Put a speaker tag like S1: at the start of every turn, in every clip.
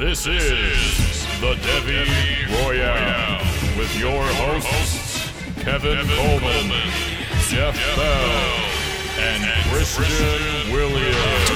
S1: This is the Devy Royale with your hosts, Kevin Coleman, Jeff Bell, and Christian Williams.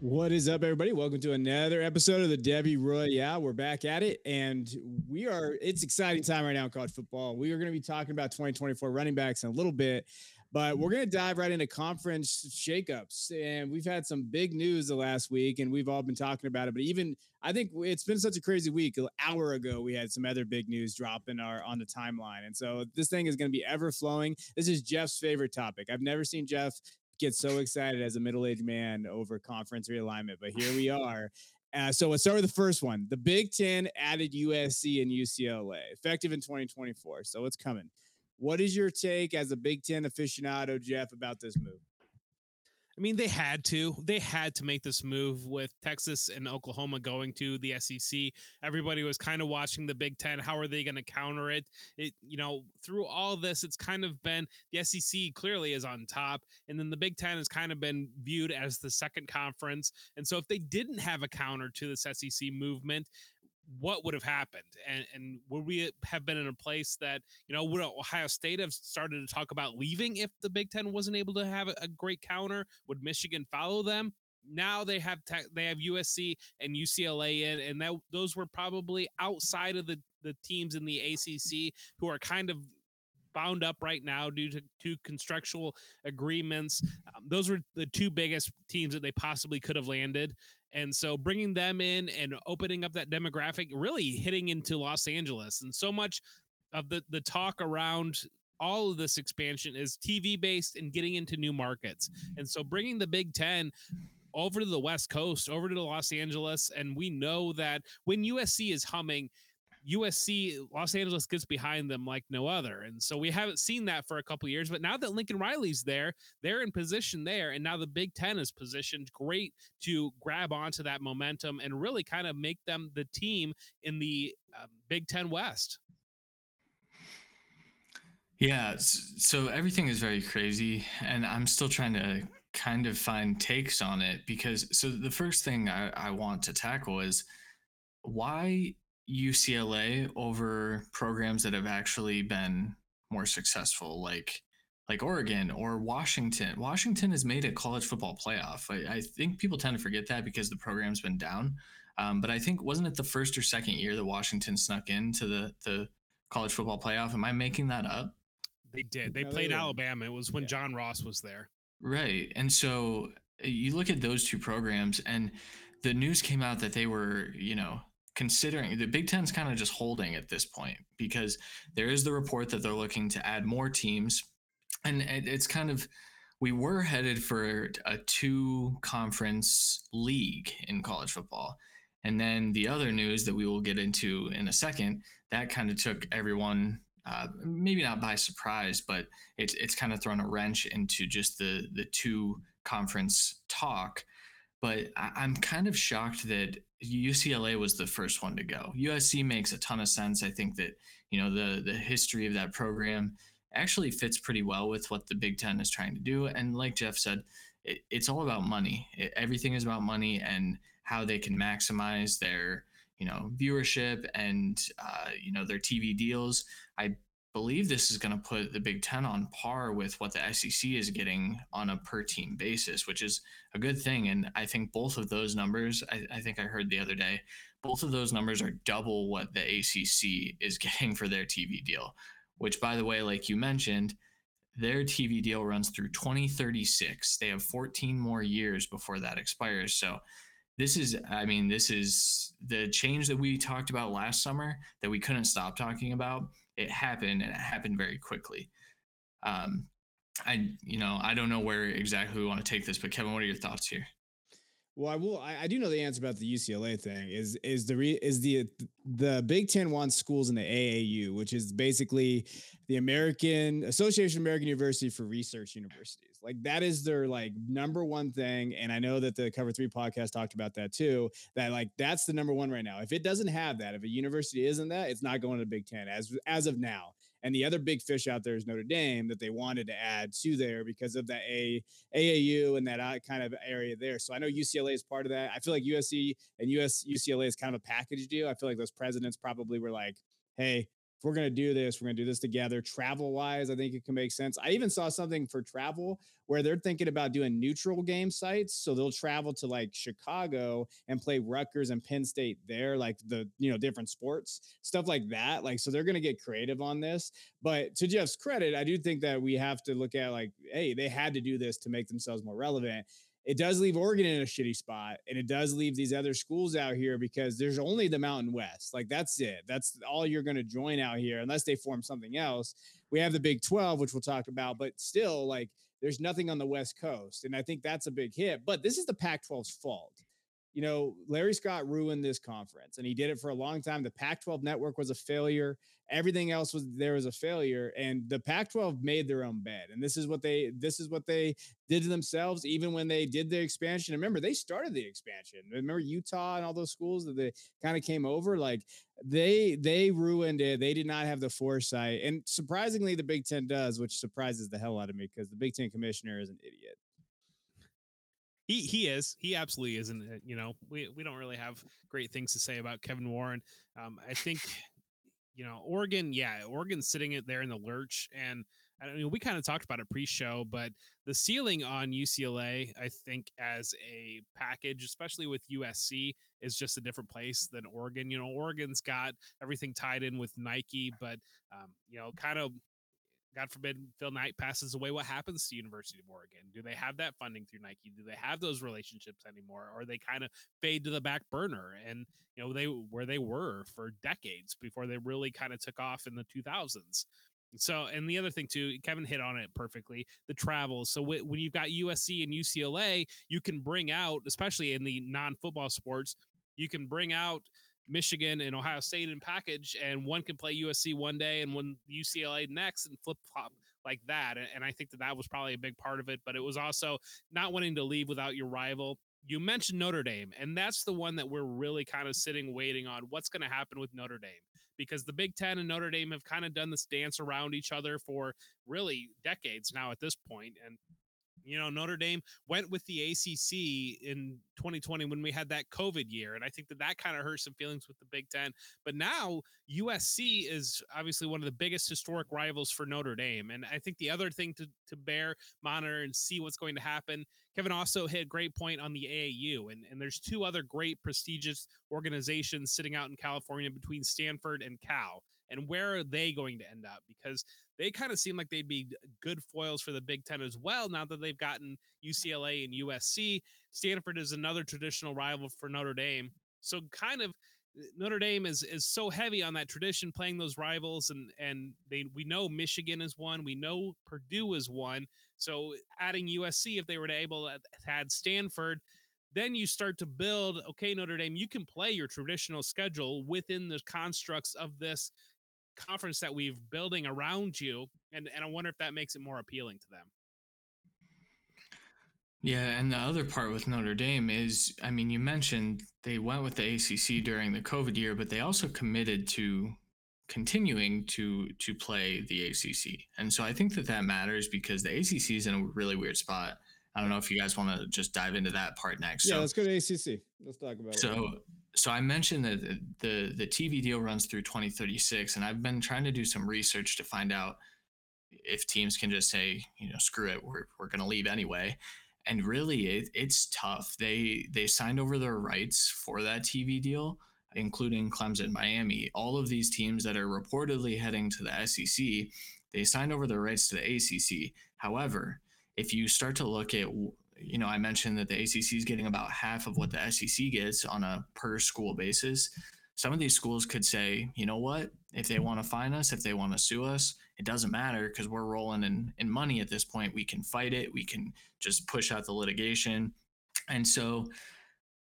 S2: What is up, everybody? Welcome to another episode of the Devy Royale. We're back at it, and we are. It's exciting time right now in college football. We are going to be talking about 2024 running backs in a little bit, but we're going to dive right into conference shakeups. And we've had some big news the last week, and we've all been talking about it. But even I think it's been such a crazy week. An hour ago, we had some other big news drop in our on the timeline, and so this thing is going to be ever flowing. This is Jeff's favorite topic. I've never seen Jeff get so excited as a middle-aged man over conference realignment, but here we are. Uh, so let's start with the first one. The Big Ten added USC and UCLA effective in 2024. So it's coming. What is your take as a Big Ten aficionado, Jeff, about this move?
S3: I mean, they had to. They had to make this move with Texas and Oklahoma going to the SEC. Everybody was kind of watching the Big Ten. How are they going to counter it? It, you know, through all this, it's kind of been the SEC clearly is on top, and then the Big Ten has kind of been viewed as the second conference. And so, if they didn't have a counter to this SEC movement, what would have happened and and would we have been in a place that you know would ohio state have started to talk about leaving if the big ten wasn't able to have a, great counter? Would michigan follow them? Now they have te- they have usc and ucla in and that those were probably outside of the the teams in the acc who are kind of bound up right now due to two constructual agreements um, those were the two biggest teams that they possibly could have landed and so bringing them in and opening up that demographic, really hitting into Los Angeles. And so much of the, the talk around all of this expansion is TV based and getting into new markets. And so bringing the Big Ten over to the West Coast, over to Los Angeles. And we know that when USC is humming, USC Los Angeles gets behind them like no other. And so we haven't seen that for a couple years, but now that Lincoln Riley's there, they're in position there and now the Big 10 is positioned great to grab onto that momentum and really kind of make them the team in the um, Big 10 West.
S4: Yeah, so everything is very crazy, and I'm still trying to kind of find takes on it because so the first thing I, I want to tackle is why UCLA over programs that have actually been more successful, like like Oregon or Washington. Washington has made a college football playoff. I, I think people tend to forget that because the program's been down. Um, but I think wasn't it the first or second year that Washington snuck into the the college football playoff? Am I making that up?
S3: They did. They
S2: No,
S3: played
S2: didn't.
S3: Alabama. It was when
S2: Yeah.
S3: John Ross was there.
S4: Right. And so uh, you look at those two programs, and the news came out that they were, you know, considering the Big Ten's kind of just holding at this point because there is the report that they're looking to add more teams. And it, it's kind of, we were headed for a two conference league in college football. And then the other news that we will get into in a second, that kind of took everyone uh, maybe not by surprise, but it's it's kind of thrown a wrench into just the the two conference talk. But I'm kind of shocked that UCLA was the first one to go. USC makes a ton of sense. I think that you know the the history of that program actually fits pretty well with what the Big Ten is trying to do. And like Jeff said, it, it's all about money. It, everything is about money and how they can maximize their you know viewership and uh, you know their TV deals. I believe this is going to put the Big Ten on par with what the SEC is getting on a per team basis, which is a good thing. And I think both of those numbers, I, I think I heard the other day, both of those numbers are double what the ACC is getting for their TV deal. Which, by the way, like you mentioned, their TV deal runs through 2036. They have 14 more years before that expires. So this is i mean this is the change that we talked about last summer that we couldn't stop talking about it happened and it happened very quickly. Um i you know i don't know where exactly we want to take this but kevin what are your thoughts here
S2: Well, I will. I, I, do know the answer about the UCLA thing. Is is the re, is the the Big Ten wants schools in the AAU, which is basically the American Association of American University for Research Universities. Like that is their like number one thing. And I know that the Cover Three podcast talked about that too. That like that's the number one right now. If it doesn't have that, if a university isn't that, it's not going to the Big Ten as as of now. And the other big fish out there is Notre Dame that they wanted to add to there because of that AAU and that uh, kind of area there. So I know UCLA is part of that. I feel like USC and US UCLA is kind of a package deal. I feel like those presidents probably were like, hey, if we're going to do this, we're going to do this together. Travel wise, I think it can make sense. I even saw something for travel where they're thinking about doing neutral game sites. So they'll travel to like Chicago and play Rutgers and Penn State there, like the, you know, different sports, stuff like that. Like, so they're going to get creative on this. But to Jeff's credit, I do think that we have to look at like, hey, they had to do this to make themselves more relevant it does leave Oregon in a shitty spot and it does leave these other schools out here because there's only the Mountain West. Like that's it. That's all you're going to join out here unless they form something else. We have the Big 12, which we'll talk about, but still like there's nothing on the West Coast. And I think that's a big hit. But this is the Pac 12's fault you know, Larry Scott ruined this conference and he did it for a long time. The Pac 12 network was a failure. Everything else was there was a failure. And the Pac 12 made their own bed. And this is what they this is what they did to themselves, even when they did the expansion. Remember, they started the expansion. Remember Utah and all those schools that they kind of came over? Like they they ruined it. They did not have the foresight. And surprisingly, the Big Ten does, which surprises the hell out of me because the Big Ten commissioner is an idiot.
S3: He he is. He absolutely isn't. You know, we we don't really have great things to say about Kevin Warren. Um, I think, you know, Oregon. Yeah, Oregon's sitting it there in the lurch, and I mean, we kind of talked about it pre-show, but the ceiling on UCLA, I think, as a package, especially with USC, is just a different place than Oregon. You know, Oregon's got everything tied in with Nike, but um, you know, kind of God forbid Phil Knight passes away, what happens to University of Oregon? Do they have that funding through Nike? Do they have those relationships anymore? Or they kind of fade to the back burner and you know they where they were for decades before they really kind of took off in the 2000s. So, and the other thing too, Kevin hit on it perfectly the travel. So, w- when you've got USC and UCLA, you can bring out, especially in the non football sports, you can bring out Michigan and Ohio State in package, and one can play USC one day and one UCLA next, and flip flop like that. And I think that that was probably a big part of it. But it was also not wanting to leave without your rival. You mentioned Notre Dame, and that's the one that we're really kind of sitting waiting on. What's going to happen with Notre Dame? Because the Big Ten and Notre Dame have kind of done this dance around each other for really decades now at this point, and you know, Notre Dame went with the ACC in 2020 when we had that COVID year. And I think that that kind of hurt some feelings with the Big Ten. But now USC is obviously one of the biggest historic rivals for Notre Dame. And I think the other thing to, to bear, monitor, and see what's going to happen, Kevin also hit a great point on the AAU. And, and there's two other great prestigious organizations sitting out in California between Stanford and Cal and where are they going to end up? Because they kind of seem like they'd be good foils for the Big Ten as well. Now that they've gotten UCLA and USC, Stanford is another traditional rival for Notre Dame. So kind of eh, Notre Dame is is so heavy on that tradition, playing those rivals, and and they we know Michigan is one, we know Purdue is one. So adding USC, if they were to able to add Stanford, then you start to build. Okay, Notre Dame, you can play your traditional schedule within the constructs of this conference that we've building around you and and I wonder if that makes it more appealing to them.
S4: Yeah, and the other part with Notre Dame is I mean you mentioned they went with the ACC during the COVID year but they also committed to continuing to to play the ACC. And so I think that that matters because the ACC is in a really weird spot. I don't know if you guys want to just dive into that part next.
S2: Yeah, so, let's go to ACC. Let's talk about
S4: so, it. So so I mentioned that the the TV deal runs through 2036, and I've been trying to do some research to find out if teams can just say, you know, screw it, we're we're going to leave anyway. And really, it, it's tough. They they signed over their rights for that TV deal, including Clemson, Miami, all of these teams that are reportedly heading to the SEC. They signed over their rights to the ACC. However, if you start to look at you know, I mentioned that the ACC is getting about half of what the SEC gets on a per school basis. Some of these schools could say, you know what, if they want to fine us, if they want to sue us, it doesn't matter because we're rolling in, in money at this point. We can fight it. We can just push out the litigation. And so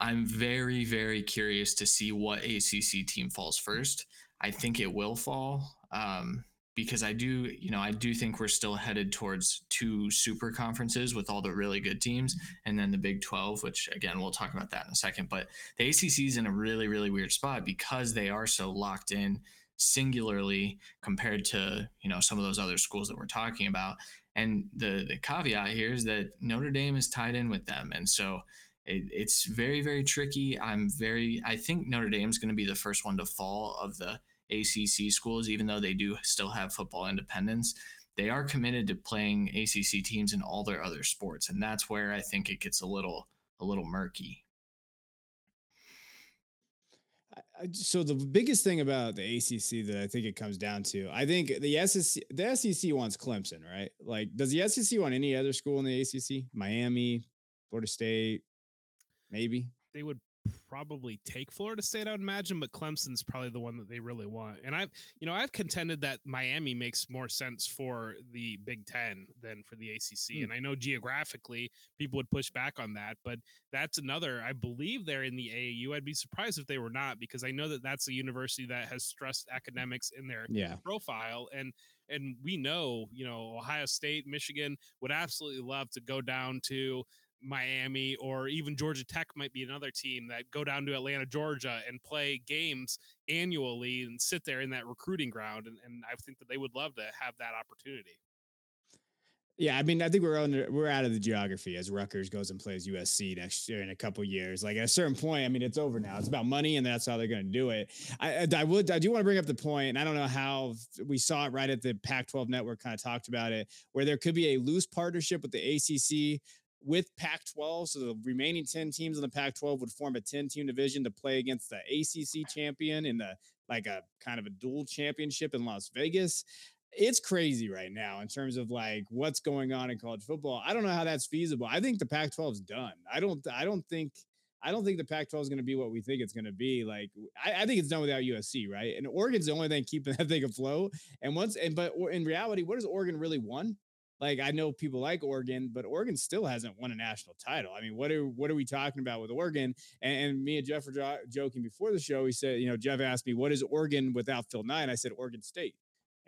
S4: I'm very, very curious to see what ACC team falls first. I think it will fall um, because I do, you know, I do think we're still headed towards two super conferences with all the really good teams, and then the Big 12, which again we'll talk about that in a second. But the ACC is in a really, really weird spot because they are so locked in singularly compared to you know some of those other schools that we're talking about. And the the caveat here is that Notre Dame is tied in with them, and so it, it's very, very tricky. I'm very, I think Notre Dame's going to be the first one to fall of the ACC schools, even though they do still have football independence. They are committed to playing ACC teams in all their other sports, and that's where I think it gets a little, a little murky.
S2: so the biggest thing about the ACC that I think it comes down to, I think the SEC, the SEC wants Clemson, right? Like, does the SEC want any other school in the ACC? Miami, Florida State, maybe
S3: they would probably take Florida State, I would imagine, but Clemson's probably the one that they really want. And I've, you know, I've contended that Miami makes more sense for the Big Ten than for the ACC. Mm. And I know geographically people would push back on that, but that's another. I believe they're in the AAU. I'd be surprised if they were not, because I know that that's a university that has stressed academics in their
S2: yeah.
S3: profile and. And we know, you know, Ohio State, Michigan would absolutely love to go down to Miami or even Georgia Tech might be another team that go down to Atlanta, Georgia and play games annually and sit there in that recruiting ground. And, and I think that they would love to have that opportunity.
S2: Yeah, I mean, I think we're we're out of the geography as Rutgers goes and plays USC next year in a couple years. Like at a certain point, I mean, it's over now. It's about money, and that's how they're going to do it. I, I would I do want to bring up the point, and I don't know how we saw it right at the Pac-12 network kind of talked about it, where there could be a loose partnership with the ACC with Pac 12. So the remaining 10 teams in the Pac 12 would form a 10 team division to play against the ACC champion in the like a kind of a dual championship in Las Vegas. It's crazy right now in terms of like what's going on in college football. I don't know how that's feasible. I think the Pac 12 is done. I don't, I don't think. I don't think the Pac-12 is going to be what we think it's going to be. Like, I, I, think it's done without USC, right? And Oregon's the only thing keeping that thing afloat. And once, and but in reality, what has Oregon really won? Like I know people like Oregon, but Oregon still hasn't won a national title. I mean, what are what are we talking about with Oregon? And, and me and Jeff were jo- joking before the show. He said, you know, Jeff asked me, "What is Oregon without Phil Knight?" I said, "Oregon State."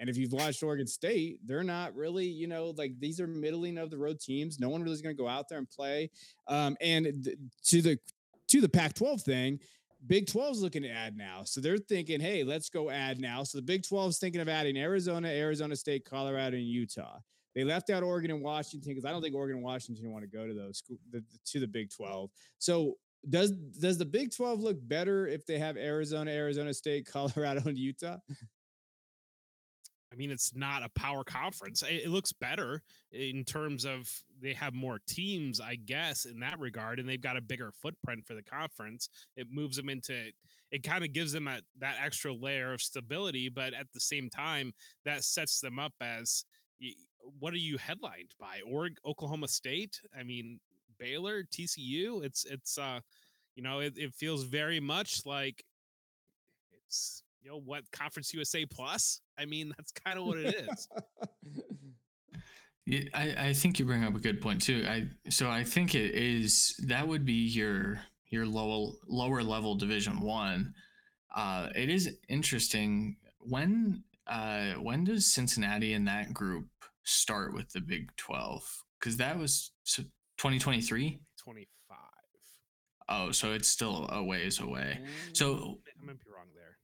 S2: And if you've watched Oregon State, they're not really, you know, like these are middling of the road teams. No one really is going to go out there and play. Um, and th- to the to the Pac-12 thing, Big 12 is looking to add now. So they're thinking, hey, let's go add now. So the Big 12 is thinking of adding Arizona, Arizona State, Colorado, and Utah. They left out Oregon and Washington because I don't think Oregon and Washington want to go to those the, to the Big 12. So does does the Big 12 look better if they have Arizona, Arizona State, Colorado, and Utah?
S3: I mean, it's not a power conference. It, looks better in terms of they have more teams, I guess, in that regard, and they've got a bigger footprint for the conference. It moves them into it kind of gives them a, that extra layer of stability, but at the same time, that sets them up as what are you headlined by? Or Oklahoma State? I mean, Baylor, TCU. It's it's uh, you know, it, it feels very much like it's you know what Conference USA Plus. I mean, that's kind of what it is.
S4: yeah, I, I think you bring up a good point too. I so I think it is that would be your your lower lower level Division One. Uh, it is interesting when uh, when does Cincinnati in that group start with the Big 12? Because that was 2023?
S3: 25.
S4: Oh, so it's still a ways away. So
S3: I might be wrong there.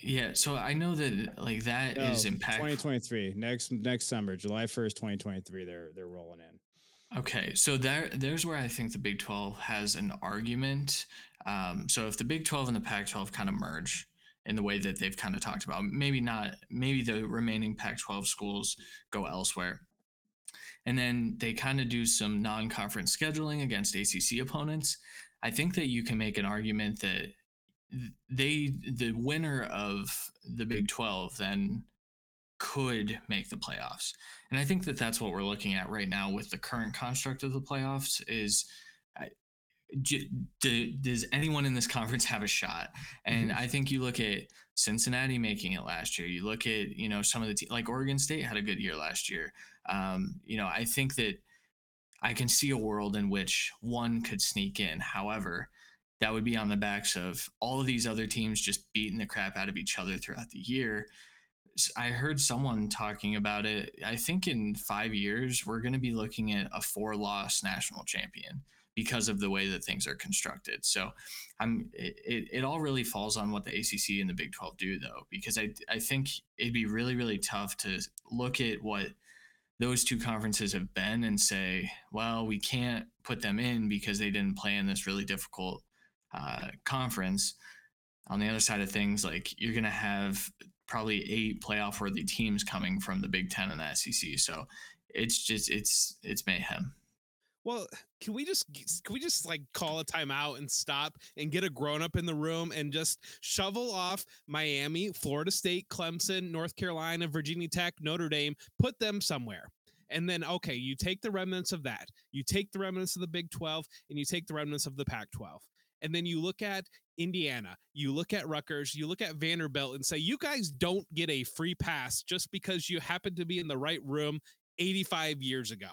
S4: Yeah, so I know that like that no, is impact
S2: 2023 next next summer, July 1st, 2023. They're they're rolling in.
S4: Okay, so there there's where I think the Big 12 has an argument. Um, so if the Big 12 and the Pac 12 kind of merge, in the way that they've kind of talked about. Maybe not, maybe the remaining Pac 12 schools go elsewhere. And then they kind of do some non conference scheduling against ACC opponents. I think that you can make an argument that they, the winner of the Big 12, then could make the playoffs. And I think that that's what we're looking at right now with the current construct of the playoffs is do, does anyone in this conference have a shot? And mm-hmm. I think you look at Cincinnati making it last year. You look at you know some of the te- like Oregon State had a good year last year. Um, you know I think that I can see a world in which one could sneak in. However, that would be on the backs of all of these other teams just beating the crap out of each other throughout the year. I heard someone talking about it. I think in five years, we're going to be looking at a four loss national champion because of the way that things are constructed. So I'm it, it all really falls on what the ACC and the Big 12 do though because I I think it'd be really really tough to look at what those two conferences have been and say, well, we can't put them in because they didn't play in this really difficult uh, conference. On the other side of things, like you're going to have probably eight playoff worthy teams coming from the Big Ten and the SEC. So it's just it's it's mayhem.
S3: Well, can we just can we just like call a timeout and stop and get a grown up in the room and just shovel off Miami, Florida State, Clemson, North Carolina, Virginia Tech, Notre Dame, put them somewhere. And then okay, you take the remnants of that. You take the remnants of the Big 12 and you take the remnants of the Pac 12. And then you look at Indiana, you look at Rutgers, you look at Vanderbilt and say, you guys don't get a free pass just because you happen to be in the right room 85 years ago.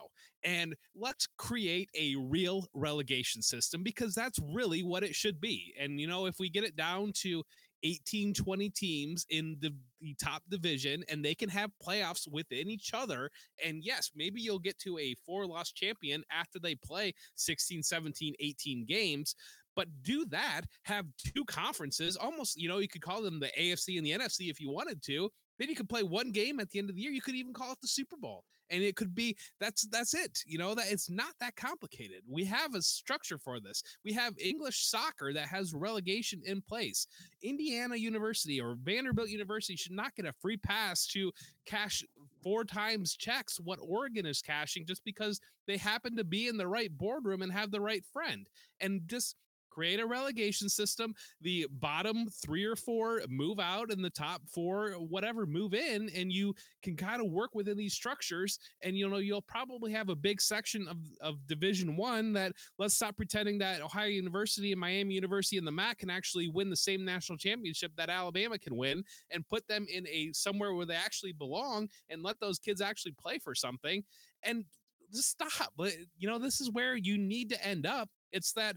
S3: And let's create a real relegation system because that's really what it should be. And, you know, if we get it down to 18, 20 teams in the, the top division and they can have playoffs within each other. And yes, maybe you'll get to a four loss champion after they play 16, 17, 18 games but do that have two conferences almost you know you could call them the afc and the nfc if you wanted to then you could play one game at the end of the year you could even call it the super bowl and it could be that's that's it you know that it's not that complicated. We have a structure for this. We have english soccer that has relegation in place. Indiana university or vanderbilt university should not get a free pass to cash four times checks what oregon is cashing just because they happen to be in the right boardroom and have the right friend. And just create a relegation system. The bottom three or four move out, and the top four, whatever, move in, and you can kind of work within these structures. And you know, you'll probably have a big section of, of Division One that let's stop pretending that Ohio University and Miami University and the MAC can actually win the same national championship that Alabama can win, and put them in a somewhere where they actually belong, and let those kids actually play for something. And just stop. You know, this is where you need to end up. It's that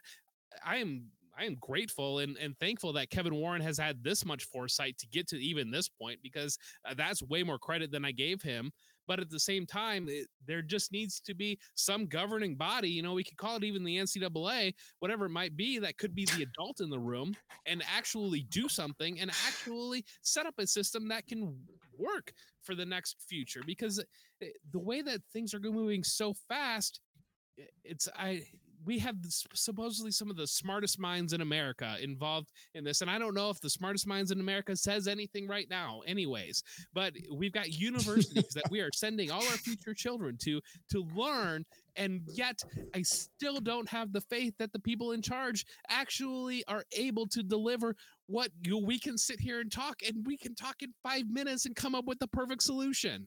S3: I am I am grateful and, and thankful that Kevin Warren has had this much foresight to get to even this point because uh, that's way more credit than I gave him. But at the same time, it, there just needs to be some governing body. You know, we could call it even the NCAA, whatever it might be, that could be the adult in the room and actually do something and actually set up a system that can work for the next future. Because eh, the way that things are moving so fast, it's I we have supposedly some of the smartest minds in America involved in this. And I don't know if the smartest minds in America says anything right now, anyways. But we've got universities that we are sending all our future children to to learn. And yet, I still don't have the faith that the people in charge actually are able to deliver what you we can sit here and talk, and we can talk in five minutes and come up with the perfect solution.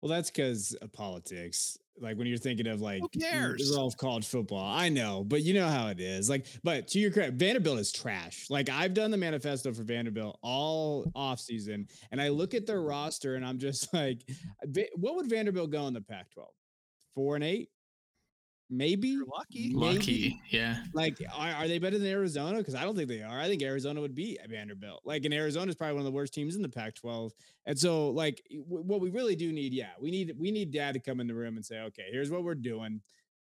S2: Well, that's because of politics. Like when you're thinking of like
S3: Who cares?
S2: of college football, I know, but you know how it is. Like, but to your credit, Vanderbilt is trash. Like I've done the manifesto for Vanderbilt all off season, and I look at their roster and I'm just like, what would Vanderbilt go in the Pac-12? Four and eight, maybe
S3: You're lucky.
S4: Lucky, yeah.
S2: Like, are, are they better than Arizona? Because I don't think they are. I think Arizona would beat Vanderbilt. Like, and Arizona is probably one of the worst teams in the Pac-12. And so, like, w- what we really do need, yeah, we need we need Dad to come in the room and say, okay, here's what we're doing.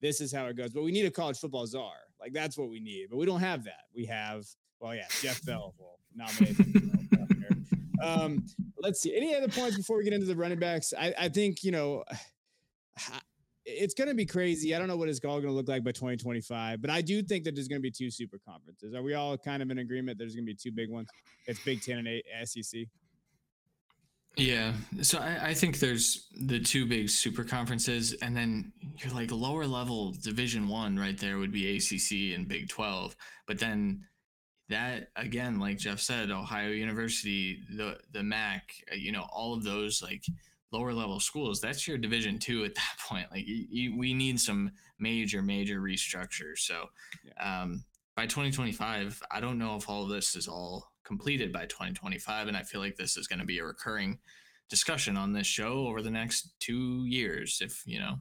S2: This is how it goes. But we need a college football czar. Like, that's what we need. But we don't have that. We have, well, yeah, Jeff Bell will nominate. um, let's see. Any other points before we get into the running backs? I, I think you know it's going to be crazy. I don't know what it's all going to look like by 2025, but I do think that there's going to be two super conferences. Are we all kind of in agreement there's going to be two big ones? It's Big Ten and SEC.
S4: Yeah. So I, I think there's the two big super conferences, and then you're like lower level division one right there would be ACC and Big 12. But then that again, like Jeff said, Ohio University, the the MAC, you know, all of those like lower level schools, that's your division two at that point. Like you, you, we need some major, major restructure. So yeah. um, by 2025, I don't know if all of this is all completed by 2025. And I feel like this is going to be a recurring discussion on this show over the next two years. If, you know,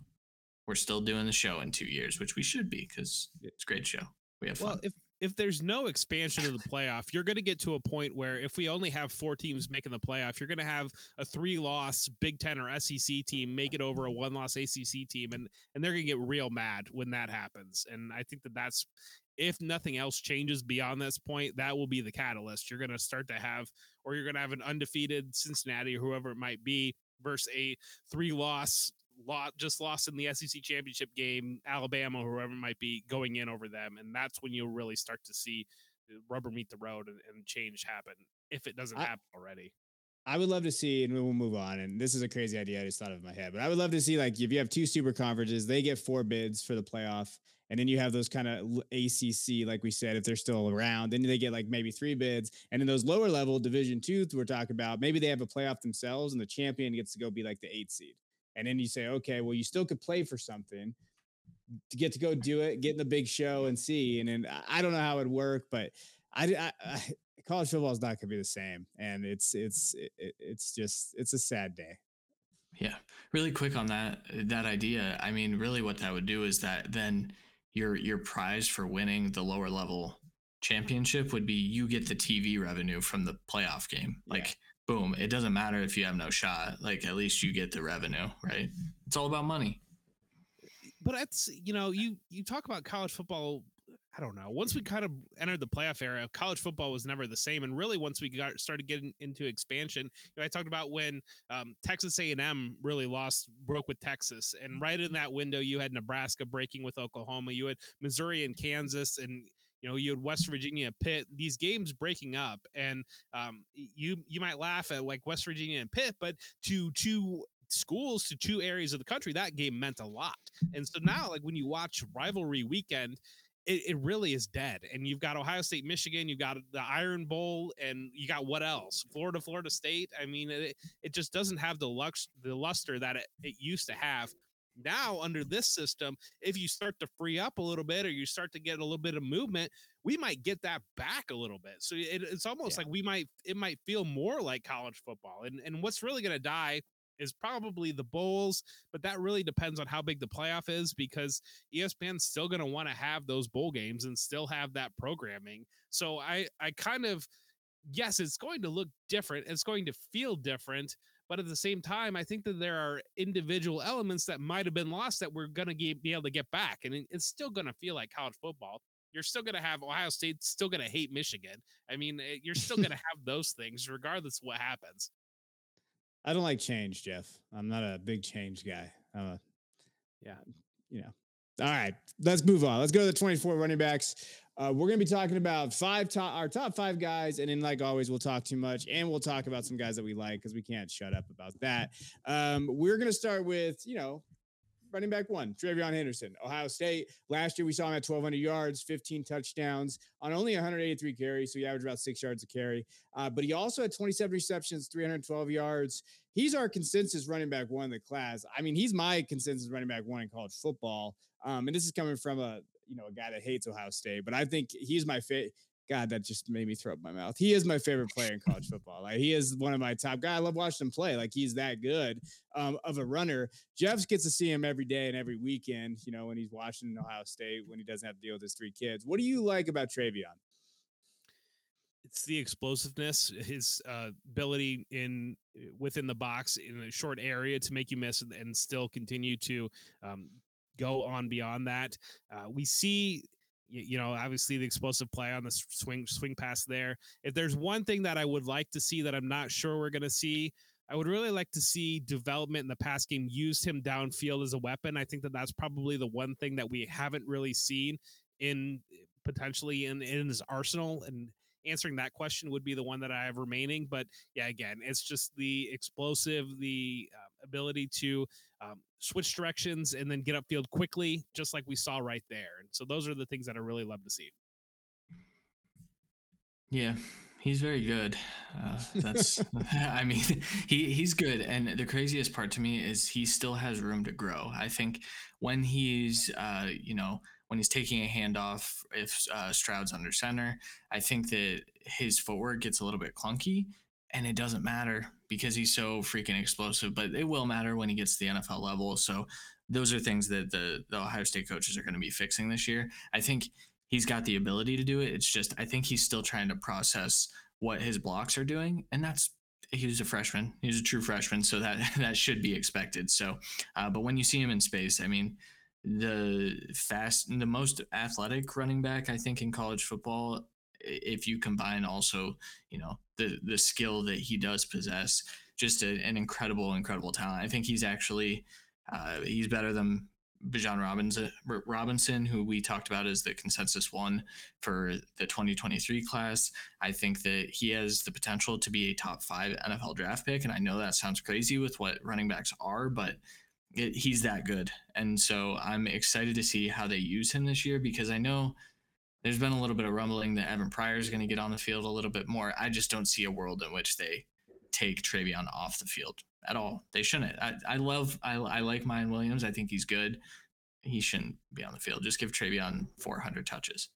S4: we're still doing the show in two years, which we should be because it's a great show. We have fun.
S3: If if there's no expansion of the playoff, you're going to get to a point where if we only have four teams making the playoff, you're going to have a three loss Big Ten or SEC team make it over a one loss ACC team, and and they're going to get real mad when that happens. And I think that that's if nothing else changes beyond this point, that will be the catalyst. You're going to start to have, or you're going to have an undefeated Cincinnati or whoever it might be versus a three loss lot just lost in the SEC championship game, Alabama, whoever it might be, going in over them, and that's when you'll really start to see rubber meet the road and, and change happen if it doesn't
S2: I,
S3: happen already.
S2: I would love to see, and we'll move on. And this is a crazy idea I just thought of in my head, but I would love to see like if you have two super conferences, they get four bids for the playoff, and then you have those kind of ACC, like we said, if they're still around, then they get like maybe three bids, and in those lower level Division two we're talking about, maybe they have a playoff themselves, and the champion gets to go be like the eight seed. And then you say, okay, well, you still could play for something to get to go do it, get in the big show and see. And then I don't know how it would work, but I, I, I college football is not going to be the same. And it's, it's, it, it's just, it's a sad day.
S4: Yeah. Really quick on that, that idea. I mean, really what that would do is that then your, your prize for winning the lower level championship would be you get the TV revenue from the playoff game. Like, yeah boom, it doesn't matter if you have no shot. Like at least you get the revenue, right? It's all about money.
S3: But it's you know, you you talk about college football. I don't know. Once we kind of entered the playoff era, college football was never the same. And really, once we got started getting into expansion, you know, I talked about when um, Texas A&M really lost, broke with Texas, and right in that window, you had Nebraska breaking with Oklahoma, you had Missouri and Kansas, and you know, you had West Virginia, Pitt, these games breaking up, and um, you you might laugh at like West Virginia and Pitt, but to two schools to two areas of the country, that game meant a lot. And so now, like when you watch rivalry weekend, it, it, really is dead. And you've got Ohio State, Michigan, you've got the Iron Bowl, and you got what else? Florida, Florida State. I mean, it, it just doesn't have the lux the luster that it, it used to have. Now, under this system, if you start to free up a little bit or you start to get a little bit of movement, we might get that back a little bit. So it, it's almost yeah. like we might, it might feel more like college football. And, and what's really going to die is probably the bowls, but that really depends on how big the playoff is because ESPN's still going to want to have those bowl games and still have that programming. So I, I kind of, yes, it's going to look different. It's going to feel different, but at the same time, I think that there are individual elements that might have been lost that we're going to be able to get back. And it's still going to feel like college football. You're still going to have Ohio State still going to hate Michigan. I mean, eh, you're still going to have those things regardless of what happens.
S2: I don't like change, Jeff. I'm not a big change guy. Uh, yeah, you know. All right, let's move on. Let's go to the 24 running backs. Uh, we're going to be talking about five top our top five guys, and then like always, we'll talk too much, and we'll talk about some guys that we like because we can't shut up about that. Um, we're going to start with you know running back one, TreVeyon Henderson, Ohio State. Last year we saw him at 1,200 yards, 15 touchdowns on only 183 carries, so he averaged about six yards a carry. Uh, but he also had 27 receptions, 312 yards. He's our consensus running back one in the class. I mean, he's my consensus running back one in college football. Um, and this is coming from a you know a guy that hates Ohio State, but I think he's my favorite. God, that just made me throw up my mouth. He is my favorite player in college football. Like he is one of my top guys. I love watching him play. Like he's that good um, of a runner. Jeff gets to see him every day and every weekend. You know when he's watching Ohio State when he doesn't have to deal with his three kids. What do you like about TreVeyon?
S3: It's the explosiveness, his uh, ability in within the box in a short area to make you miss and still continue to um, go on beyond that. Uh, we see you know, obviously the explosive play on the swing swing pass there. If there's one thing that I would like to see that I'm not sure we're going to see, I would really like to see development in the pass game use him downfield as a weapon. I think that that's probably the one thing that we haven't really seen in potentially in in his arsenal and answering that question would be the one that I have remaining. But yeah, again, it's just the explosive, the uh, ability to um, switch directions and then get upfield quickly, just like we saw right there. And so those are the things that I really love to see.
S4: Yeah, he's very good. Uh, that's, I mean, he he's good. And the craziest part to me is he still has room to grow. I think when he's, uh, you know, when he's taking a handoff, if uh, Stroud's under center, I think that his footwork gets a little bit clunky, and it doesn't matter because he's so freaking explosive. But it will matter when he gets to the NFL level. So those are things that the, the Ohio State coaches are going to be fixing this year. I think he's got the ability to do it. It's just I think he's still trying to process what his blocks are doing, and that's he was a freshman. He was a true freshman, so that that should be expected. So, uh, but when you see him in space, I mean, the fast, the most athletic running back I think in college football. If you combine also, you know, the the skill that he does possess, just a, an incredible, incredible talent. I think he's actually uh, he's better than Bijan Robinson, Robinson, who we talked about as the consensus one for the 2023 class. I think that he has the potential to be a top five NFL draft pick. And I know that sounds crazy with what running backs are, but it, he's that good. And so I'm excited to see how they use him this year because I know there's been a little bit of rumbling that Evan Pryor is going to get on the field a little bit more. I just don't see a world in which they take TreVeyon off the field at all. They shouldn't. I, I love, I, I like Miyan Williams. I think he's good. He shouldn't be on the field. Just give TreVeyon 400 touches.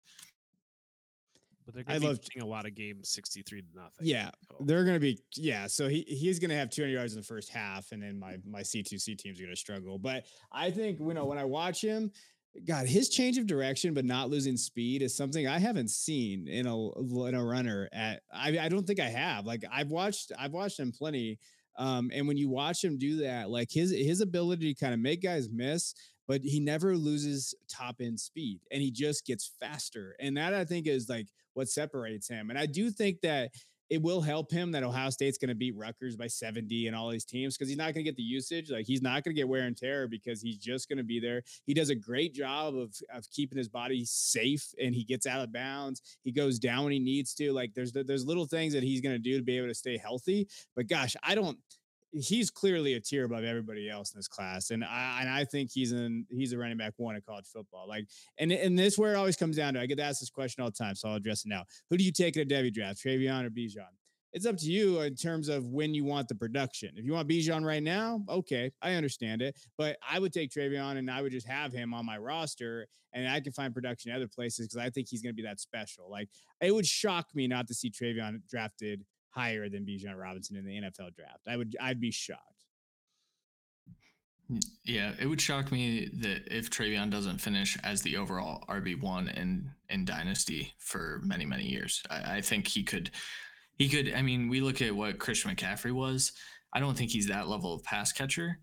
S3: But they're going to be love, a lot of games 63 to nothing.
S2: Yeah. They're going to be, yeah. So he, he's going to have 200 yards in the first half. And then my, my C2C team's going to struggle. But I think, you know, when I watch him, God, his change of direction but not losing speed is something I haven't seen in a in a runner. At I, I don't think I have. Like I've watched I've watched him plenty, um, and when you watch him do that, like his his ability to kind of make guys miss, but he never loses top end speed, and he just gets faster, and that I think is like what separates him. And I do think that it will help him that Ohio State's going to beat Rutgers by 70 and all these teams because he's not going to get the usage. Like he's not going to get wear and tear because he's just going to be there. He does a great job of, of keeping his body safe and he gets out of bounds. He goes down when he needs to. Like there's there's little things that he's going to do to be able to stay healthy. But gosh, I don't he's clearly a tier above everybody else in this class, and I and I think he's in he's a running back one in college football. Like, and and this where it always comes down to. I get asked this question all the time, so I'll address it now. Who do you take in a Devy draft, TreVeyon or Bijan? It's up to you in terms of when you want the production. If you want Bijan right now, okay, I understand it. But I would take TreVeyon and I would just have him on my roster, and I can find production other places because I think he's going to be that special. Like, it would shock me not to see TreVeyon drafted higher than Bijan Robinson in the NFL draft. I would I'd be shocked.
S4: Yeah, it would shock me that if TreVeyon doesn't finish as the overall RB one in in Dynasty for many many years. I, I, think he could, he could. I mean, we look at what Christian McCaffrey was. I don't think he's that level of pass catcher.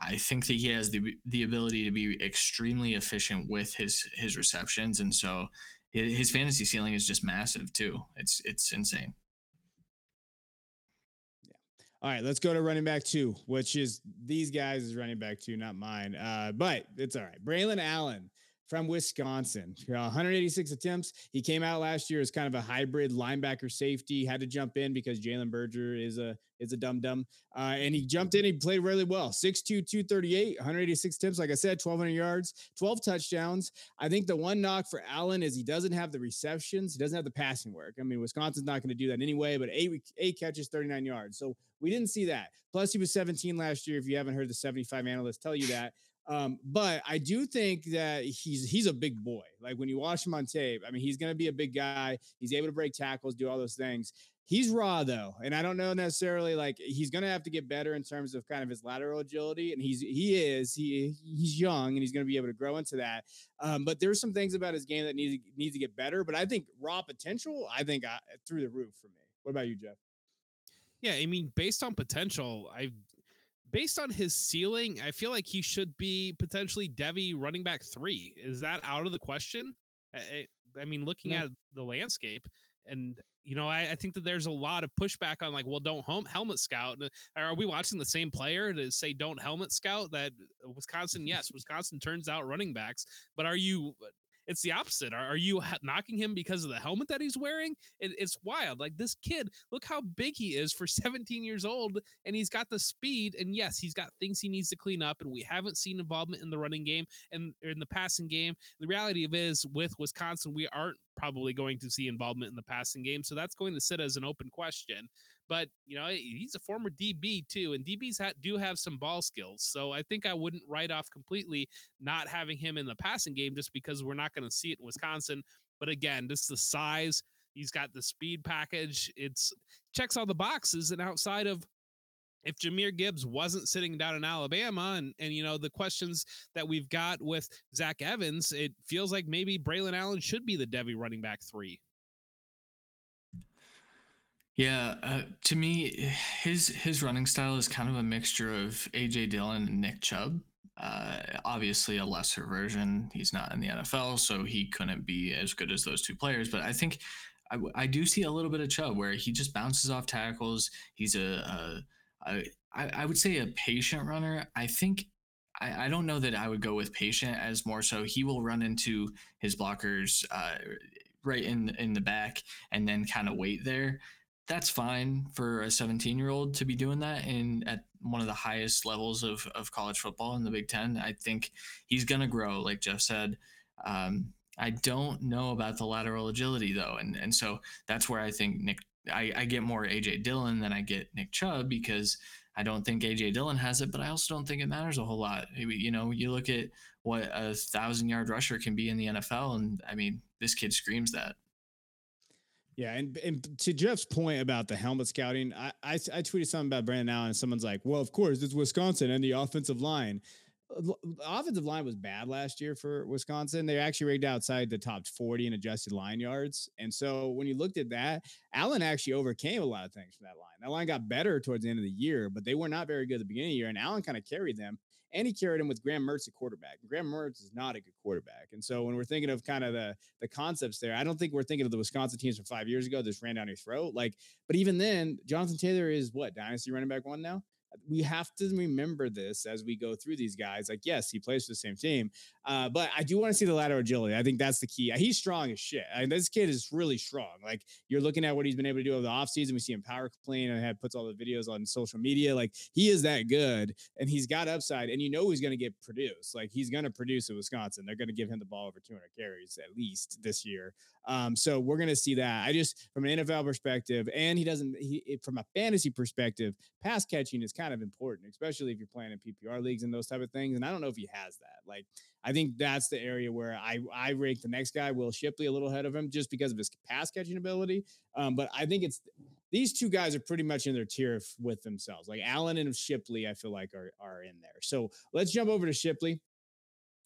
S4: I think that he has the the ability to be extremely efficient with his his receptions, and so his fantasy ceiling is just massive too. It's it's insane.
S2: All right, let's go to running back two, which is these guys is running back two, not mine. Uh, but it's all right. Braylon Allen from Wisconsin. 186 attempts. He came out last year as kind of a hybrid linebacker safety. Had to jump in because Jalen Berger is a is a dum dum, uh, and he jumped in. He played really well. 6'2", 238, 186 attempts. Like I said, 1,200 yards, 12 touchdowns. I think the one knock for Allen is he doesn't have the receptions. He doesn't have the passing work. I mean, Wisconsin's not going to do that anyway. But eight eight catches, 39 yards. So we didn't see that. Plus, he was 17 last year. If you haven't heard the 75 analysts tell you that. Um, but I do think that he's he's a big boy. Like when you watch him on tape, I mean, he's going to be a big guy. He's able to break tackles, do all those things. He's raw though, and I don't know necessarily like he's going to have to get better in terms of kind of his lateral agility. And he's he is he he's young and he's going to be able to grow into that. Um, but there's some things about his game that needs needs to get better. But I think raw potential, I think I, uh, through the roof for me. What about you, Jeff?
S3: Yeah, I mean, based on potential, I based on his ceiling, I feel like he should be potentially Devy running back three. Is that out of the question? I, I mean, looking at the landscape, and you know, I, I, think that there's a lot of pushback on like, well, don't home, helmet scout. Uh, are we watching the same player to say don't helmet scout? That Wisconsin, yes, Wisconsin turns out running backs, but are you it's the opposite. Are, are you knocking him because of the helmet that he's wearing? It, it's wild. Like this kid, look how big he is for 17 years old, and he's got the speed. And yes, he's got things he needs to clean up. And we haven't seen involvement in the running game and in the passing game. The reality of is with Wisconsin, we aren't probably going to see involvement in the passing game. So that's going to sit as an open question but you know he's a former DB too, and DBs ha- do have some ball skills. So I think I wouldn't write off completely not having him in the passing game just because we're not going to see it in Wisconsin. But again, just the size. He's got the speed package. It's checks all the boxes, and outside of if Jahmyr Gibbs wasn't sitting down in Alabama and and you know the questions that we've got with Zach Evans, it feels like maybe Braylon Allen should be the Devy running back three.
S4: Yeah, uh, to me, his his running style is kind of a mixture of AJ Dillon and Nick Chubb. Uh, obviously, a lesser version. He's not in the NFL, so he couldn't be as good as those two players. But I think I, I do see a little bit of Chubb where he just bounces off tackles. He's a, a, a I, I would say a patient runner. I think I, I don't know that I would go with patient as more so he will run into his blockers uh, right in in the back and then kind of wait there that's fine for a 17 year old to be doing that in at one of the highest levels of, of college football in the Big Ten. I think he's going to grow, like Jeff said. Um, I don't know about the lateral agility though, and and so that's where I think Nick. I, I get more AJ Dillon than I get Nick Chubb because I don't think AJ Dillon has it, but I also don't think it matters a whole lot. You know, you look at what a thousand yard rusher can be in the NFL, and I mean, this kid screams that.
S2: Yeah, and, and to Jeff's point about the helmet scouting, I, I, I tweeted something about Braylon Allen, and someone's like, "Well, of course, it's Wisconsin and the offensive line." The offensive line was bad last year for Wisconsin. They actually ranked outside the top 40 in adjusted line yards. And so when you looked at that, Allen actually overcame a lot of things from that line. That line got better towards the end of the year, but they were not very good at the beginning of the year. And Allen kind of carried them and he carried him with Graham Mertz at quarterback. Graham Mertz is not a good quarterback, and so when we're thinking of kind of the the concepts there, I don't think we're thinking of the Wisconsin teams from five years ago that just ran down your throat. Like, but even then, Jonathan Taylor is what dynasty running back one now we have to remember this as we go through these guys. Like, yes, he plays for the same team, uh, but I do want to see the lateral agility. I think that's the key. He's strong as shit. I mean, this kid is really strong. Like, you're looking at what he's been able to do over the offseason. We see him power playing and had puts all the videos on social media. Like, he is that good, and he's got upside, and you know he's going to get produced. Like, he's going to produce at Wisconsin. They're going to give him the ball over 200 carries at least this year. Um, so we're going to see that. I just, from an NFL perspective, and he doesn't, he, from a fantasy perspective, pass catching is kind of important, especially if you're playing in PPR leagues and those type of things. And I don't know if he has that. Like, I think that's the area where I I rank the next guy, Will Shipley, a little ahead of him just because of his pass catching ability. Um, but I think it's these two guys are pretty much in their tier with themselves. Like Allen and Shipley, I feel like are are in there. So let's jump over to Shipley.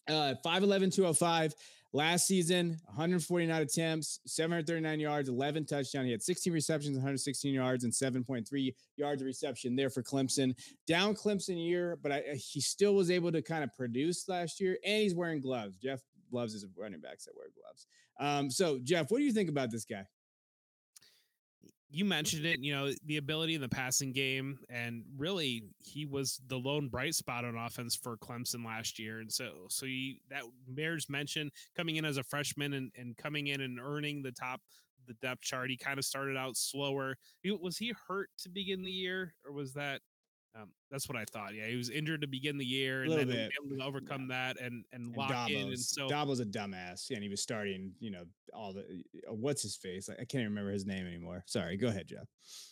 S2: Uh, 5'11, 205. Last season, 149 attempts, 739 yards, 11 touchdowns. He had 16 receptions, 116 yards, and 7.3 yards of reception there for Clemson. Down Clemson year, but I, he still was able to kind of produce last year, and he's wearing gloves. Jeff loves his running backs that wear gloves. Um, so, Jeff, what do you think about this guy?
S3: You mentioned it, you know, the ability in the passing game, and really he was the lone bright spot on offense for Clemson last year. And so, so he, that bears mention coming in as a freshman and, and coming in and earning the top the depth chart. He kind of started out slower. Was he hurt to begin the year, or was that um, that's what I thought. Yeah, he was injured to begin the year, and then bit. able to overcome yeah. that and and, and lock Dabo's, in. And so
S2: Dabo's a dumbass, and he was starting. You know, all the uh, what's his face? I can't even remember his name anymore. Sorry, go ahead, Jeff.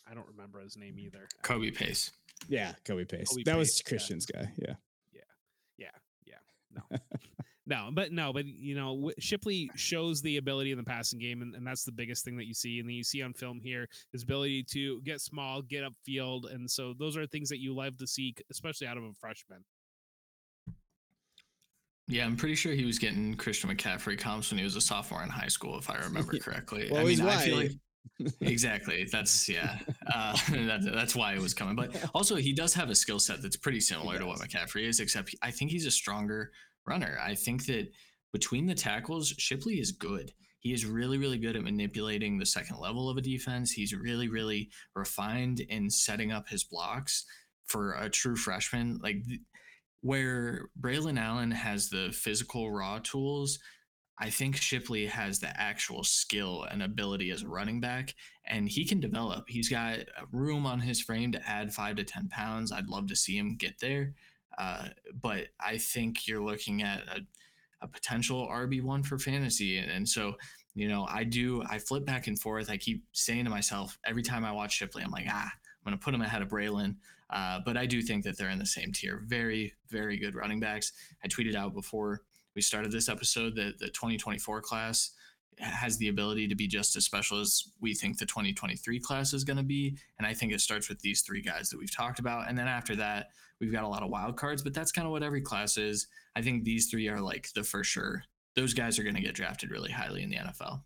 S3: I don't remember his name either.
S4: Kobe Pace.
S2: Yeah, Kobe Pace. Kobe that Pace, was Christian's yeah. guy. Yeah.
S3: Yeah. Yeah. Yeah. No. No, but no, but you know, Shipley shows the ability in the passing game, and, and that's the biggest thing that you see. And then you see on film here his ability to get small, get upfield, and so those are things that you love to see, especially out of a freshman.
S4: Yeah, I'm pretty sure he was getting Christian McCaffrey comps when he was a sophomore in high school, if I remember correctly.
S2: well,
S4: I
S2: mean, I feel
S4: like exactly. That's yeah. Uh, that, that's why it was coming. But also, he does have a skill set that's pretty similar to what McCaffrey is, except I think he's a stronger runner. I think that between the tackles, Shipley is good. He is really, really good at manipulating the second level of a defense. He's really, really refined in setting up his blocks for a true freshman. Like where Braylon Allen has the physical raw tools, I think Shipley has the actual skill and ability as a running back, and he can develop. He's got uh, room on his frame to add five to 10 pounds. I'd love to see him get there. Uh, but I think you're looking at a, a potential RB1 for fantasy. And, and, so, you know, I do, I flip back and forth. I keep saying to myself every time I watch Shipley, I'm like, ah, I'm going to put him ahead of Braylon. Uh, but I do think that they're in the same tier. Very, very good running backs. I tweeted out before we started this episode that the 2024 class has the ability to be just as special as we think the 2023 class is going to be. And I think it starts with these three guys that we've talked about. And then after that, we've got a lot of wild cards, but that's kind of what every class is. I think these three are like the for sure. Those guys are going to get drafted really highly in the NFL.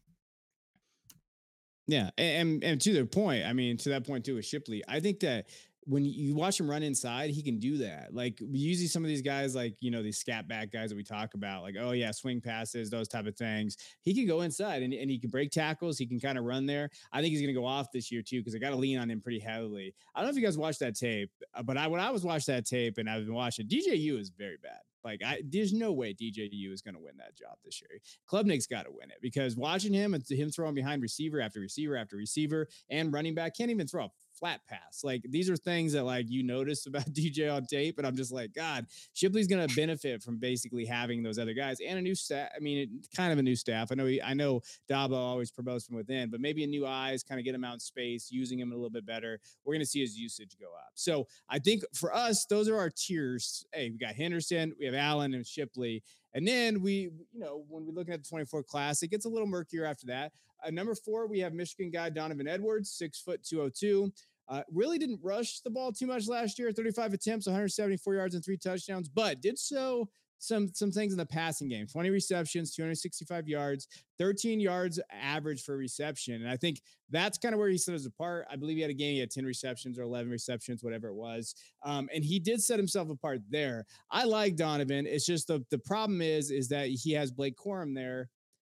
S2: Yeah, and and to their point, I mean, to that point too with Shipley, I think that when you watch him run inside, he can do that. Like usually some of these guys, like you know, these scat back guys that we talk about, like oh yeah, swing passes, those type of things. He can go inside and, and he can break tackles. He can kind of run there. I think he's going to go off this year too because I got to lean on him pretty heavily. I don't know if you guys watched that tape, uh, but I when I was watching that tape and I've been watching, DJU is very bad. Like I, there's no way DJU is going to win that job this year. Klubnik's got to win it because watching him and him throwing behind receiver after receiver after receiver and running back can't even throw a flat pass. Like these are things that like you notice about DJ on tape, and I'm just like, God, Shipley's to benefit from basically having those other guys and a new staff. I mean, it, kind of a new staff. I know, he, I know Dabo always promotes from within, but maybe a new eyes, kind of get him out in space, using him a little bit better. We're to see his usage go up. So I think for us, those are our tiers. Hey, we got Henderson, we have Allen and Shipley. And then we, you know, when we look at the 24 class, it gets a little murkier after that. Uh, number four, we have Michigan guy Donovan Edwards, six foot 202. Uh, really didn't rush the ball too much last year, 35 attempts, 174 yards and three touchdowns, but did so some some things in the passing game 20 receptions 265 yards 13 yards average for reception and i think that's kind of where he set us apart. I believe he had a game he had 10 receptions or 11 receptions whatever it was um, and he did set himself apart there. I like donovan it's just the the problem is is that he has blake corum there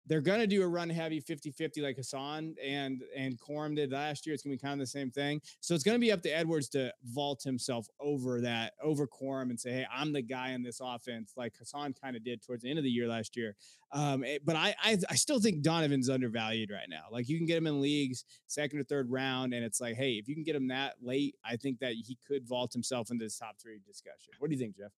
S2: they're going to do a run heavy 50-50 like Hassan and and Corum did last year. It's going to be kind of the same thing. So it's going to be up to Edwards to vault himself over that over Corum and say, "Hey, I'm the guy in this offense," like Hassan kind of did towards the end of the year last year. Um, it, but I, I I still think Donovan's undervalued right now. Like you can get him in leagues second or third round, and it's like, hey, if you can get him that late, I think that he could vault himself into this top three discussion. What do you think, Jeff?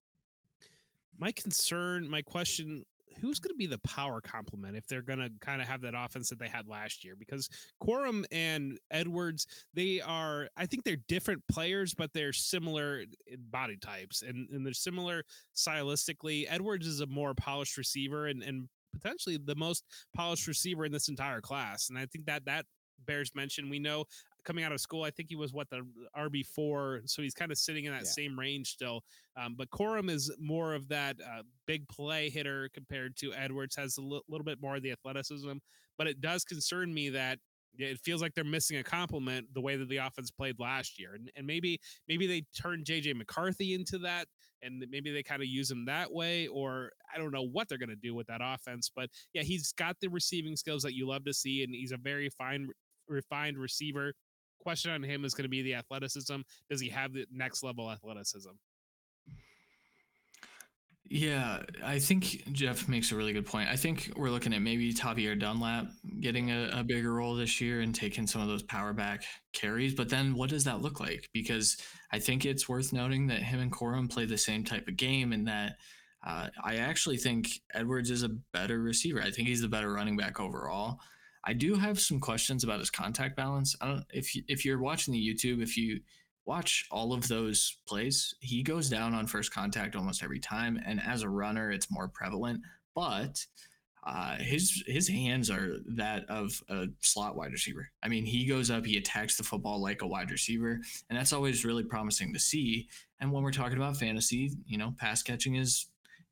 S3: my concern, my question who's going to be the power complement if they're going to kind of have that offense that they had last year? Because Corum and Edwards, they are, I think they're different players, but they're similar body types and, and they're similar stylistically. Edwards is a more polished receiver and, and potentially the most polished receiver in this entire class. And I think that that bears mention. We know coming out of school. I think he was what the RB four, so he's kind of sitting in that yeah. same range still. Um, but Corum is more of that uh, big play hitter compared to Edwards. Has a l- little bit more of the athleticism, but it does concern me that it feels like they're missing a compliment the way that the offense played last year, and, and maybe maybe they turn JJ McCarthy into that, and maybe they kind of use him that way, or I don't know what they're going to do with that offense. But yeah, he's got the receiving skills that you love to see, and he's a very fine refined receiver question on him is going to be the athleticism. Does he have the next level athleticism?
S4: Yeah, I think Jeff makes a really good point. I think we're looking at maybe Tavierre Dunlap getting a, a, bigger role this year and taking some of those power back carries. But then what does that look like? Because I think it's worth noting that him and Corum play the same type of game and that uh, I actually think Edwards is a better receiver. I think he's the better running back overall. I do have some questions about his contact balance. I don't if you, if you're watching the YouTube, if you watch all of those plays, he goes down on first contact almost every time, and as a runner, it's more prevalent. But uh, his his hands are that of a slot wide receiver. I mean, he goes up, he attacks the football like a wide receiver, and that's always really promising to see. And when we're talking about fantasy, you know, pass catching is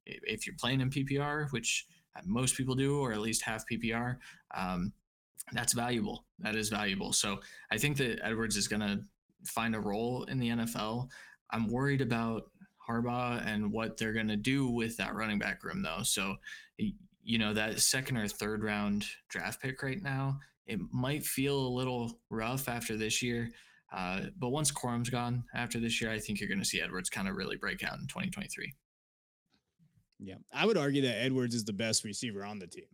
S4: if you're playing in PPR, which most people do, or at least half PPR, um, that's valuable. That is valuable. So I think that Edwards is going to find a role in the NFL. I'm worried about Harbaugh and what they're going to do with that running back room, though. So, you know, that second or third round draft pick right now, it might feel a little rough after this year. Uh, but once Corum's gone after this year, I think you're going to see Edwards kind of really break out in 2023.
S2: Yeah, I would argue that Edwards is the best receiver on the team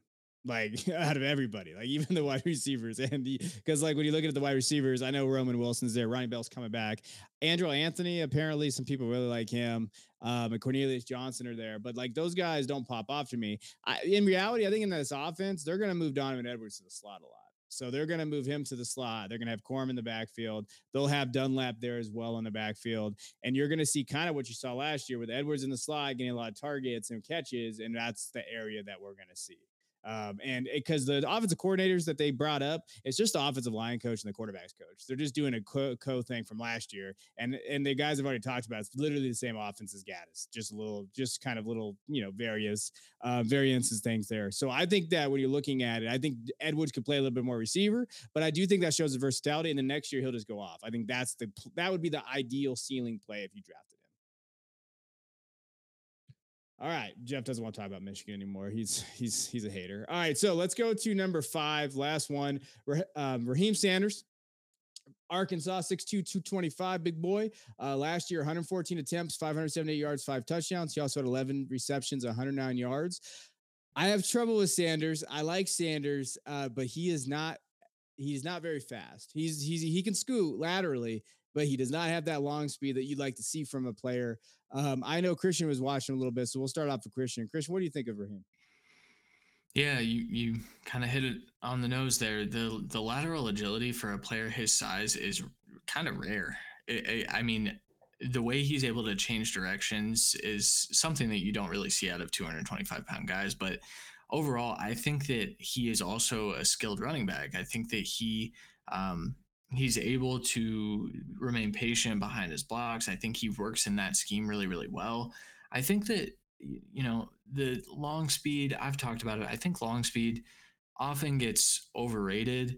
S2: like out of everybody, like even the wide receivers. And the because like when you look at the wide receivers, I know Roman Wilson's there, Ronnie Bell's coming back. Andrel Anthony, apparently some people really like him. Um, and Cornelius Johnson are there, but like those guys don't pop off to me. I, in reality, I think in this offense, they're going to move Donovan Edwards to the slot a lot. So they're going to move him to the slot. They're going to have Corum in the backfield. They'll have Dunlap there as well in the backfield. And you're going to see kind of what you saw last year with Edwards in the slot getting a lot of targets and catches. And that's the area that we're going to see. Um, and because the offensive coordinators that they brought up, it's just the offensive line coach and the quarterbacks coach. They're just doing a co, co thing from last year, and and the guys have already talked about. It's literally the same offense as Gattis, just a little, just kind of little, you know, various uh, variances things there. So I think that when you're looking at it, I think Edwards could play a little bit more receiver, but I do think that shows the versatility. And the next year he'll just go off. I think that's the that would be the ideal ceiling play if you drafted. All right, Jeff doesn't want to talk about Michigan anymore. He's he's he's a hater. All right, so let's go to number five, last one. Um, Raheem Sanders, Arkansas, 6'2", 225, big boy. Uh, last year, 114 attempts, 578 yards, five touchdowns. He also had 11 receptions, 109 yards. I have trouble with Sanders. I like Sanders, uh, but he is not he's not very fast. He's he's he can scoot laterally, but he does not have that long speed that you'd like to see from a player. Um, I know Christian was watching a little bit, so we'll start off with Christian. Christian, what do you think of Raheem?
S4: Yeah, you you kind of hit it on the nose there. The the lateral agility for a player his size is kind of rare. It, I mean, the way he's able to change directions is something that you don't really see out of 225 pound guys. But overall, I think that he is also a skilled running back. I think that he um, he's able to remain patient behind his blocks. I think he works in that scheme really, really well. I think that, you know, the long speed, I've talked about it. I think long speed often gets overrated,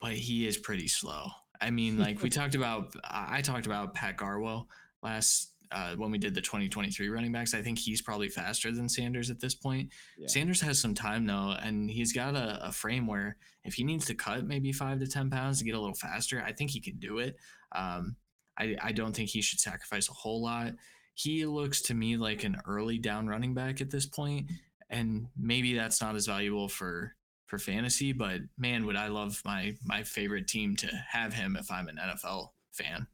S4: but he is pretty slow. I mean, like we talked about, I talked about Pat Garwo last uh, when we did the 2023 running backs. I think he's probably faster than Sanders at this point. Yeah. Sanders has some time though, and he's got a, a, frame where if he needs to cut maybe five to 10 pounds to get a little faster, I think he can do it. Um, I, I don't think he should sacrifice a whole lot. He looks to me like an early down running back at this point, and maybe that's not as valuable for for fantasy. But man, would I love my my favorite team to have him if I'm an NFL fan.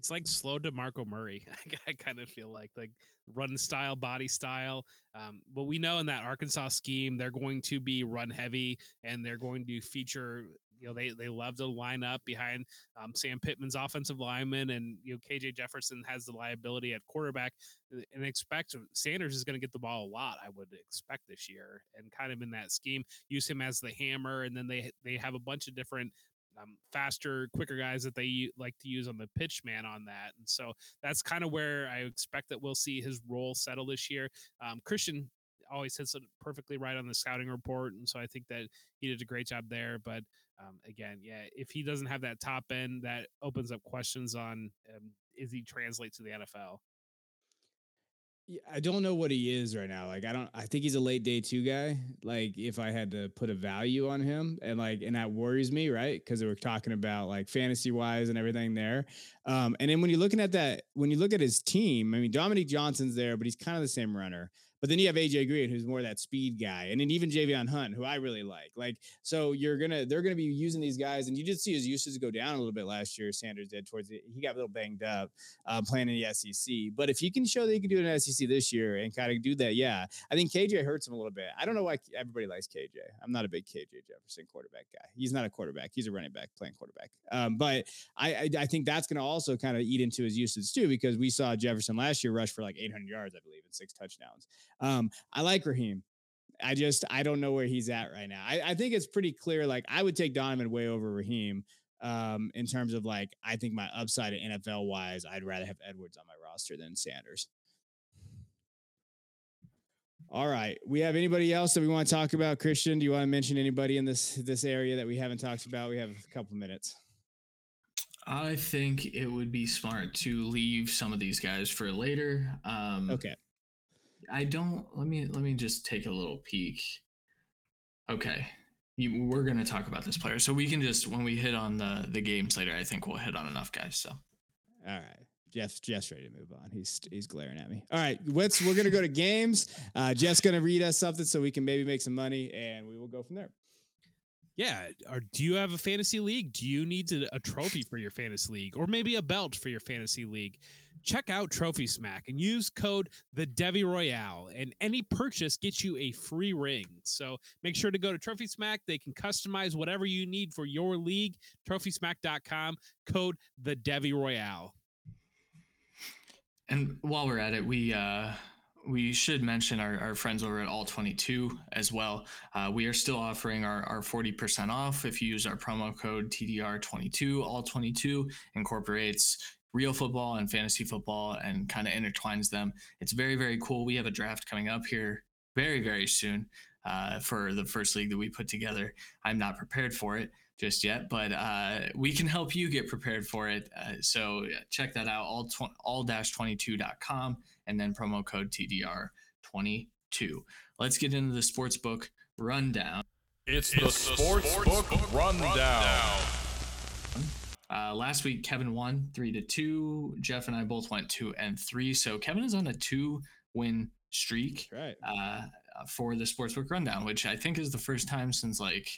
S3: It's like slow DeMarco Murray. I kind of feel like like run style, body style. Um, but we know in that Arkansas scheme, they're going to be run heavy and they're going to feature. You know, they they love to line up behind um, Sam Pittman's offensive lineman, and you know KJ Jefferson has the liability at quarterback, and expect Sanders is going to get the ball a lot. I would expect this year, and kind of in that scheme, use him as the hammer, and then they they have a bunch of different um, faster, quicker guys that they like to use on the pitch man on that. And so that's kind of where I expect that we'll see his role settle this year. Um, Christian always hits it perfectly right on the scouting report. And so I think that he did a great job there. But um, again, yeah, if he doesn't have that top end, that opens up questions on um, is he translate to the NFL?
S2: I don't know what he is right now. Like I don't I think he's a late day two guy. Like if I had to put a value on him and like and that worries me, right? Because we're talking about like fantasy wise and everything there. Um, and then when you're looking at that, when you look at his team, I mean Dominique Johnson's there, but he's kind of the same runner. But then you have AJ Green, who's more that speed guy, and then even Javion Hunt, who I really like. Like, so you're gonna they're gonna be using these guys, and you did see his usage go down a little bit last year. Sanders did towards the, he got a little banged up uh, playing in the SEC. But if he can show that he can do it in SEC this year and kind of do that, yeah, I think KJ hurts him a little bit. I don't know why everybody likes KJ. I'm not a big KJ Jefferson quarterback guy. He's not a quarterback. He's a running back playing quarterback. Um, but I, I I think that's gonna also kind of eat into his usage too because we saw Jefferson last year rush for like 800 yards, I believe, and six touchdowns. Um, I like Raheem. I just I don't know where he's at right now. I, I think it's pretty clear. Like I would take Donovan way over Raheem um, in terms of like I think my upside at NFL wise, I'd rather have Edwards on my roster than Sanders. All right. We have anybody else that we want to talk about? Christian, do you want to mention anybody in this this area that we haven't talked about? We have a couple minutes.
S4: I think it would be smart to leave some of these guys for later. Um,
S2: okay.
S4: I don't. Let me let me just take a little peek. Okay, you, we're going to talk about this player, so we can just when we hit on the the games later, I think we'll hit on enough guys. So,
S2: all right. Jeff, Jeff's ready to move on. He's he's glaring at me. All right, let's we're gonna go to games. Uh, Jeff's gonna read us something so we can maybe make some money, and we will go from there.
S3: Yeah. Or do you have a fantasy league? Do you need to, a trophy for your fantasy league, or maybe a belt for your fantasy league? Check out Trophy Smack and use code the Devy Royale, and any purchase gets you a free ring. So make sure to go to Trophy Smack. They can customize whatever you need for your league. TrophySmack.com. Code the Devy Royale.
S4: And while we're at it, we uh we should mention our, our friends over at All 22 as well. Uh, we are still offering our, our 40% off if you use our promo code TDR22. All 22 incorporates real football and fantasy football and kind of intertwines them. It's very, very cool. We have a draft coming up here very, very soon uh, for the first league that we put together. I'm not prepared for it just yet, but uh, we can help you get prepared for it. Uh, so check that out, all, tw- all-22.com and then promo code TDR22. Let's get into the sportsbook rundown.
S1: It's, the, sports Sportsbook, rundown.
S4: Uh, last week, Kevin won three to two. Jeff and I both went two and three. So Kevin is on a two win streak
S2: Right.
S4: uh, for the sportsbook rundown, which I think is the first time since like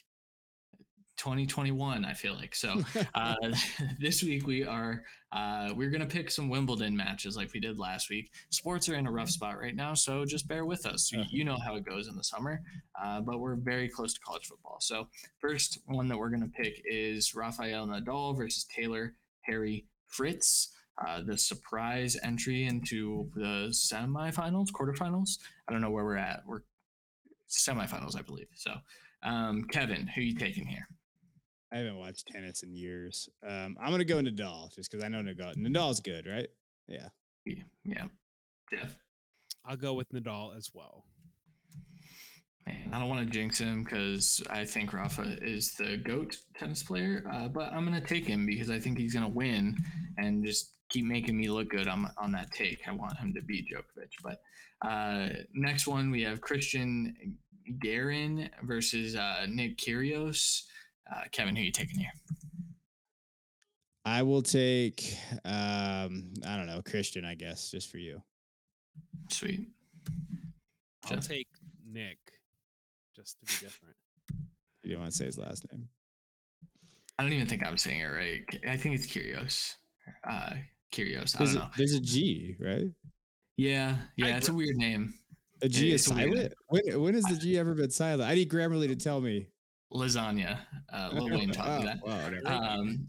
S4: 2021. I feel like so. Uh, this week we are uh, we're gonna pick some Wimbledon matches like we did last week. Sports are in a rough spot right now, so just bear with us. You,
S2: Uh-huh.
S4: you know how it goes in the summer, uh, but we're very close to college football. So first one that we're gonna pick is Rafael Nadal versus Taylor Harry Fritz. Uh, the surprise entry into the semifinals, quarterfinals. I don't know where we're at. We're semifinals, I believe. So, um, Kevin, who you taking here?
S2: I haven't watched tennis in years. Um, I'm gonna go Nadal just because I know Nadal. Nadal's good, right? Yeah.
S4: Yeah, yeah.
S3: I'll go with Nadal as well.
S4: Man, I don't want to jinx him because I think Rafa is the goat tennis player, uh, but I'm gonna take him because I think he's gonna win and just keep making me look good on on that take. I want him to beat Djokovic. But uh, next one we have Christian Garin versus uh, Nick Kyrgios. Uh, Kevin, who are you taking here?
S2: I will take um, I don't know, Christian, I guess, just for you.
S4: Sweet.
S3: I'll
S4: Jeff?
S3: take Nick, just to be different.
S2: You don't want to say his last name.
S4: I don't even think I'm saying it right. I think it's Kyrgios. Uh, Kyrgios. I
S2: There's
S4: don't
S2: a,
S4: know.
S2: there's a G, right?
S4: Yeah, yeah, it's a weird name.
S2: A G
S4: Yeah,
S2: is
S4: it's
S2: silent. When when has the G ever been silent? I need Grammarly to tell me.
S4: Lasagna. Uh, Lil Wayne taught me that.
S2: Oh, wow.
S4: Um,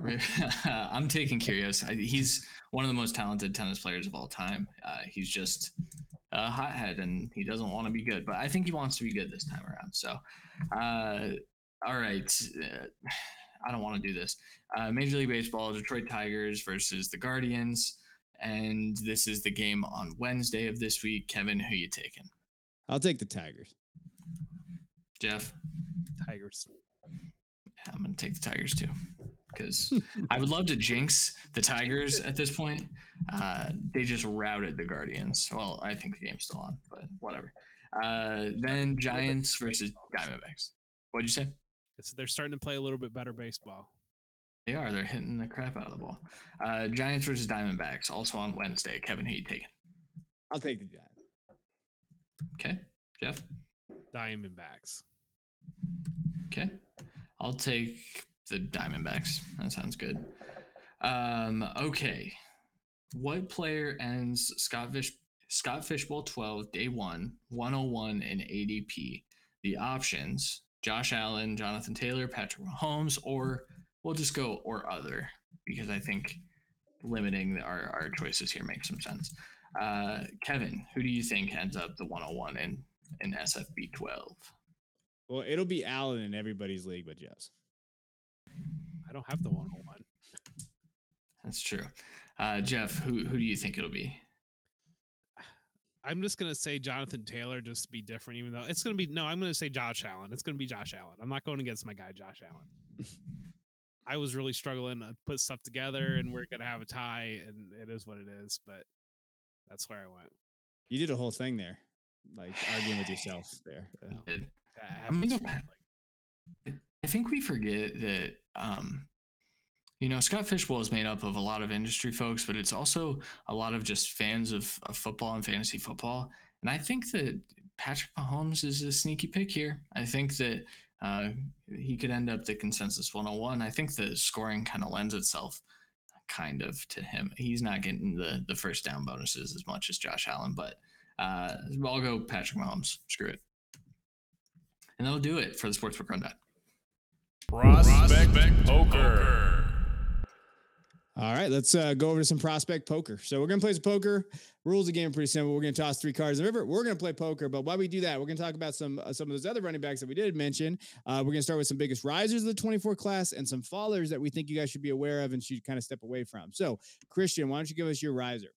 S4: I'm taking Kyrgios. He's one of the most talented tennis players of all time. Uh, he's just a hothead, and he doesn't want to be good. But I think he wants to be good this time around. So, uh, all right. Uh, I don't want to do this. Uh, Major League Baseball: Detroit Tigers versus the Guardians, and this is the game on Wednesday of this week. Kevin, who you taking?
S2: I'll take the Tigers.
S4: Jeff.
S3: Tigers.
S4: Yeah, I'm gonna take the Tigers too, because I would love to jinx the Tigers at this point. Uh, they just routed the Guardians. Well, I think the game's still on, but whatever. Uh, then Giants versus Diamondbacks. What'd you say?
S3: It's, they're starting to play a little bit better baseball.
S4: They are. They're hitting the crap out of the ball. Uh, Giants versus Diamondbacks, also on Wednesday. Kevin, who you taking?
S2: I'll take the Giants.
S4: Okay, Jeff.
S3: Diamondbacks.
S4: Okay. I'll take the Diamondbacks. That sounds good. Um, okay. What player ends Scott Fish Scott Fishbowl 12 day one, 101 in ADP? The options Josh Allen, Jonathan Taylor, Patrick Mahomes, or we'll just go or other because I think limiting our, our choices here makes some sense. Uh, Kevin, who do you think ends up the 101 in, in SFB 12?
S2: Well, it'll be Allen in everybody's league but Jeff's.
S3: I don't have the 101.
S4: That's true. Uh, Jeff, who who do you think it'll be?
S3: I'm just gonna say Jonathan Taylor just to be different, even though it's gonna be no. I'm gonna say Josh Allen. It's gonna be Josh Allen. I'm not going against my guy Josh Allen. I was really struggling to put stuff together, and we're gonna have a tie, and it is what it is. But that's where I went.
S2: You did a whole thing there, like arguing with yourself there. Yeah.
S4: It-
S3: That
S4: I'm gonna
S3: happens
S4: go
S3: for,
S4: Pat.
S3: like,
S4: I think we forget that um, you know Scott Fishbowl is made up of a lot of industry folks, but it's also a lot of just fans of, of football and fantasy football. And I think that Patrick Mahomes is a sneaky pick here. I think that uh, he could end up the consensus 101. I think the scoring kind of lends itself kind of to him. He's not getting the the first down bonuses as much as Josh Allen, but uh, I'll go Patrick Mahomes. Screw it. And that'll do it for the Sportsbook Rundown.
S1: Prospect, Poker.
S2: All right, let's uh, go over to some prospect poker. So we're gonna play some poker. Rules of the game are pretty simple. We're gonna toss three cards in the river. We're gonna play poker, but while we do that, we're gonna talk about some uh, some of those other running backs that we did mention. Uh, we're gonna start with some biggest risers of the 24 class and some fallers that we think you guys should be aware of and should kind of step away from. So, Christian, why don't you give us your riser?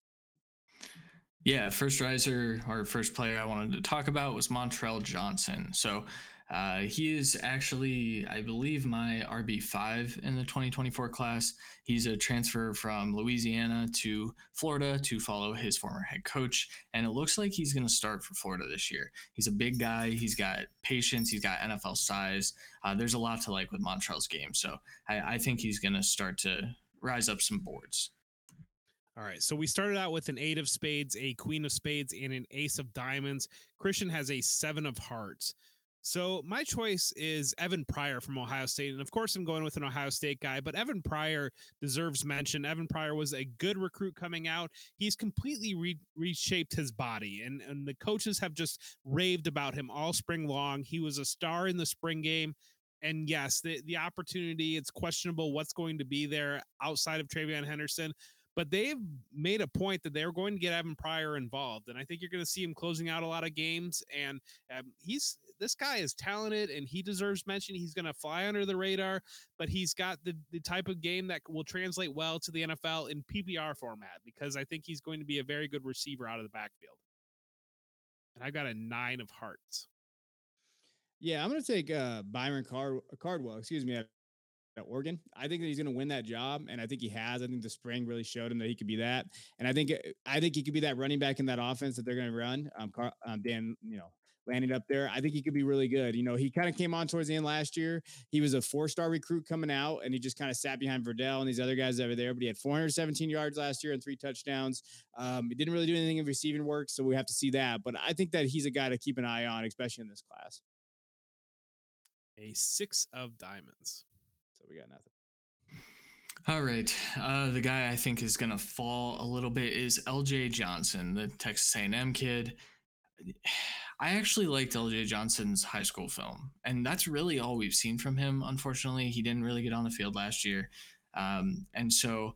S4: Yeah, first riser or first player I wanted to talk about was Montrell Johnson. So uh, he is actually, I believe, my RB5 in the 2024 class. He's a transfer from Louisiana to Florida to follow his former head coach. And it looks like he's going to start for Florida this year. He's a big guy. He's got patience. He's got NFL size. Uh, there's a lot to like with Montrell's game. So I, I think he's going to start to rise up some boards.
S3: All right. So we started out with an eight of spades, a queen of spades, and an ace of diamonds. Christian has a seven of hearts. So my choice is Evan Pryor from Ohio State. And of course, I'm going with an Ohio State guy, but Evan Pryor deserves mention. Evan Pryor was a good recruit coming out. He's completely re- reshaped his body, and, and the coaches have just raved about him all spring long. He was a star in the spring game. And yes, the, the opportunity, it's questionable what's going to be there outside of TreVeyon Henderson but they've made a point that they're going to get Evan Pryor involved, and I think you're going to see him closing out a lot of games. And um, he's this guy is talented, and he deserves mention. He's going to fly under the radar, but he's got the the type of game that will translate well to the NFL in PPR format because I think he's going to be a very good receiver out of the backfield. And I got a nine of hearts.
S2: Yeah, I'm going to take uh, Byron Card- Cardwell. Excuse me, at Oregon. I think that he's going to win that job, and I think he has. I think the spring really showed him that he could be that, and I think uh, I think he could be that running back in that offense that they're going to run. Um, Car- um, Dan, you know, landing up there. I think he could be really good. You know, he kind of came on towards the end last year. He was a four-star recruit coming out, and he just kind of sat behind Verdell and these other guys over there. But he had 417 yards last year and three touchdowns. Um, he didn't really do anything in receiving work, so we have to see that. But I think that he's a guy to keep an eye on, especially in this class.
S3: A six of diamonds.
S2: So we got nothing.
S4: All right. Uh, the guy I think is going to fall a little bit is LJ Johnson, the Texas A&M kid. I actually liked LJ Johnson's high school film, and that's really all we've seen from him. Unfortunately, he didn't really get on the field last year. Um, and so,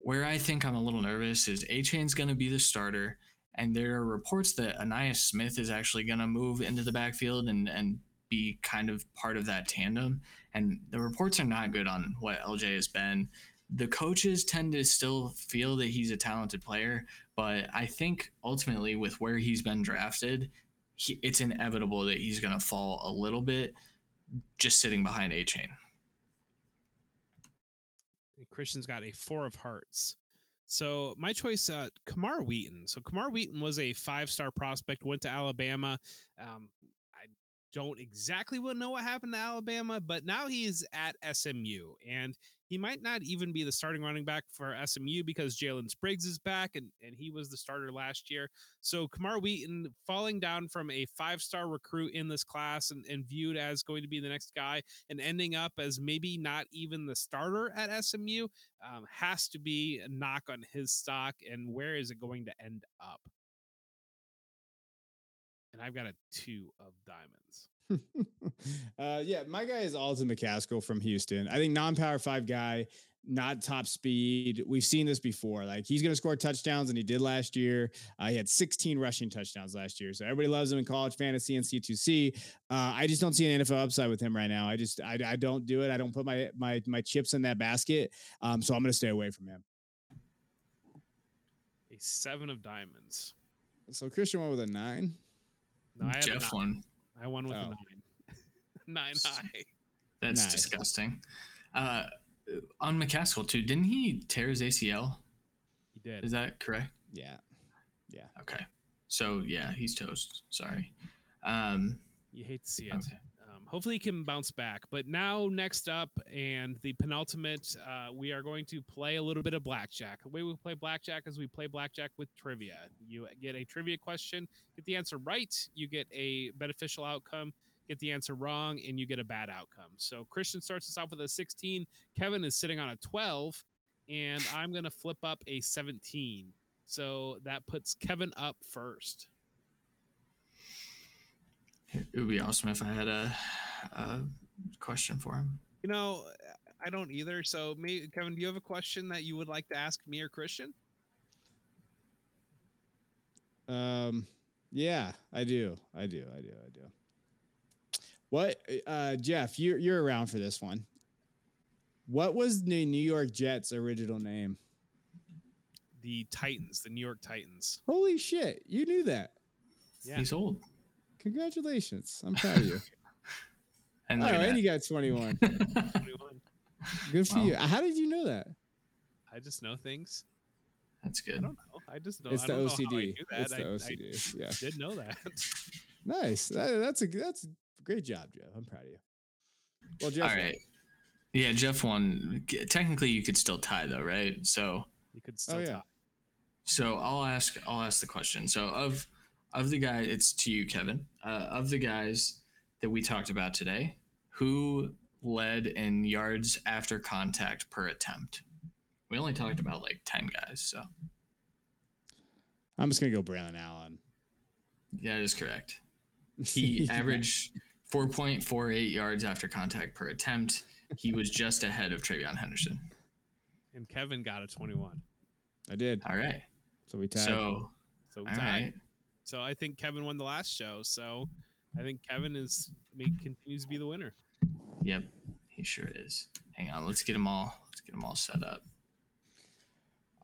S4: where I think I'm a little nervous is Achane's going to be the starter, and there are reports that Ainias Smith is actually going to move into the backfield and and be kind of part of that tandem. And the reports are not good on what LJ has been. The coaches tend to still feel that he's a talented player, but I think ultimately with where he's been drafted, he, it's inevitable that he's going to fall a little bit just sitting behind Achane.
S3: Christian's got a four of hearts. So my choice, uh, Kamar Wheaton. So Kamar Wheaton was a five-star prospect, went to Alabama. Um, don't exactly know what happened to Alabama, but now he's at SMU and he might not even be the starting running back for SMU because Jalen Spriggs is back and, and he was the starter last year. So Kamar Wheaton falling down from a five star recruit in this class and, and viewed as going to be the next guy and ending up as maybe not even the starter at SMU um, has to be a knock on his stock. And where is it going to end up? And I've got a two of diamonds.
S2: uh, yeah, my guy is Alton McCaskill from Houston. I think non-power five guy, not top speed. We've seen this before. Like he's going to score touchdowns, and he did last year. Uh, he had 16 rushing touchdowns last year, so everybody loves him in college fantasy and C2C. Uh, I just don't see an NFL upside with him right now. I just I, I don't do it. I don't put my my my chips in that basket. Um, so I'm going to stay away from him.
S3: A seven of diamonds.
S2: So Christian went with a nine.
S4: No, I Jeff won.
S3: I won with oh. a nine. nine high.
S4: That's nice. disgusting. Uh, on McCaskill too, didn't he tear his ACL?
S3: He did.
S4: Is that correct?
S2: Yeah. Yeah.
S4: Okay. So yeah, he's toast. Sorry. Um,
S3: you hate to see it. Okay hopefully he can bounce back. But now, next up, and the penultimate, uh, we are going to play a little bit of blackjack. The way we play blackjack is we play blackjack with trivia. You get a trivia question, get the answer right, you get a beneficial outcome. Get the answer wrong, and you get a bad outcome. So Christian starts us off with a 16. Kevin is sitting on a 12, and I'm going to flip up a 17. So that puts Kevin up first.
S4: It would be awesome if I had a, a question for him.
S3: You know, I don't either. So, me, Kevin, do you have a question that you would like to ask me or Christian?
S2: Um, yeah, I do. I do. I do. I do. What, uh, Jeff? You're you're around for this one. What was the New York Jets' original name?
S3: The Titans, the New York Titans.
S2: Holy shit! You knew that.
S3: Yeah.
S4: He's old.
S2: Congratulations! I'm proud of you.
S4: And
S2: oh,
S4: look
S2: and you got 21.
S3: 21.
S2: Good for
S4: Wow.
S2: you. How did you know that?
S3: I just know things.
S4: That's good.
S3: I don't know. I just know.
S2: It's the
S3: don't know how I
S2: OCD. It's the
S3: I- I
S2: OCD. yeah.
S3: did know that.
S2: Nice. That- that's a that's a great job, Jeff. I'm proud of you. Well, Jeff.
S4: All right. Yeah, Jeff won. Technically, you could still tie though, right? So,
S3: You could still
S2: Oh yeah.
S3: tie.
S4: so I'll ask. I'll ask the question. So of of the guy, it's to you, Kevin. Uh, of the guys that we talked about today, who led in yards after contact per attempt? We only talked about like ten guys, so
S2: I'm just gonna go Braylon Allen.
S4: yeah, that is correct. He averaged 4.48 yards after contact per attempt. He was just ahead of TreVeyon Henderson.
S3: And Kevin got a 21.
S2: I did.
S4: All right.
S2: So we tied.
S4: So,
S3: So we tied.
S4: right.
S3: So I think Kevin won the last show. So I think Kevin is may continues to be the winner.
S4: Yep, he sure is. Hang on, let's get them all. Let's get them all set up.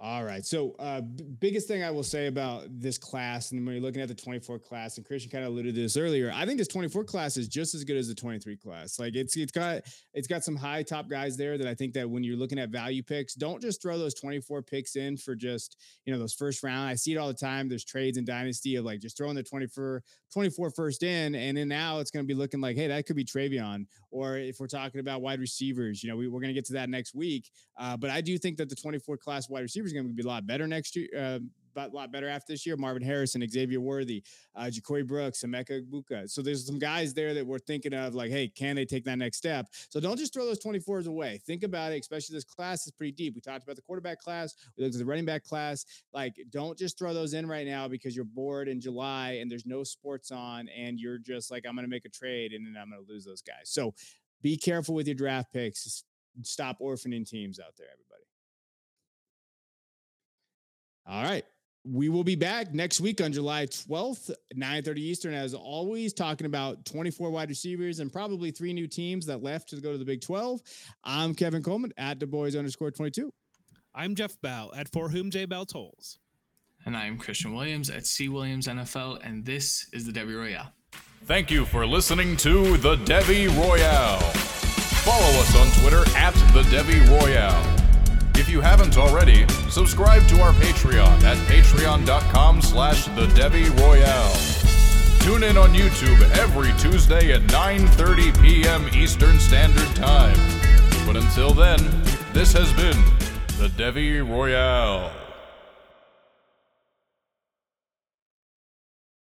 S2: All right. So, uh, b- biggest thing I will say about this class, and when you're looking at the 24 class, and Christian kind of alluded to this earlier, I think this 24 class is just as good as the 23 class. Like it's it's got it's got some high top guys there that I think that when you're looking at value picks, don't just throw those 24 picks in for just you know those first round. I see it all the time. There's trades in Dynasty of like just throwing the 24 24 first in, and then now it's going to be looking like, hey, that could be TreVeyon. Or if we're talking about wide receivers, you know, we, we're going to get to that next week. Uh, but I do think that the 24 class wide receiver going to be a lot better next year. Uh, a lot better after this year. Marvin Harrison, Xavier Worthy, uh, JaCorey Brooks, Emeka Egbuka. So there's some guys there that we're thinking of like, hey, can they take that next step? So don't just throw those 24s away. Think about it, especially this class is pretty deep. We talked about the quarterback class, we looked at the running back class. Like, don't just throw those in right now because you're bored in July and there's no sports on and you're just like, I'm going to make a trade and then I'm going to lose those guys. So be careful with your draft picks. Stop orphaning teams out there, everybody. All right. We will be back next week on July 12th, 9:30 Eastern, as always, talking about 24 wide receivers and probably three new teams that left to go to the Big 12. I'm Kevin Coleman at Daboys underscore 22.
S3: I'm Jeff Bell at For Whom J Bell Tolls.
S4: And I'm Christian Williams at C Williams NFL, and this is the Devy Royale.
S1: Thank you for listening to the Devy Royale. Follow us on Twitter at the Devy Royale. If you haven't already, subscribe to our Patreon at patreon.com slash the Devy Royale. Tune in on YouTube every Tuesday at 9.30 p.m. Eastern Standard Time. But until then, this has been the Devy Royale.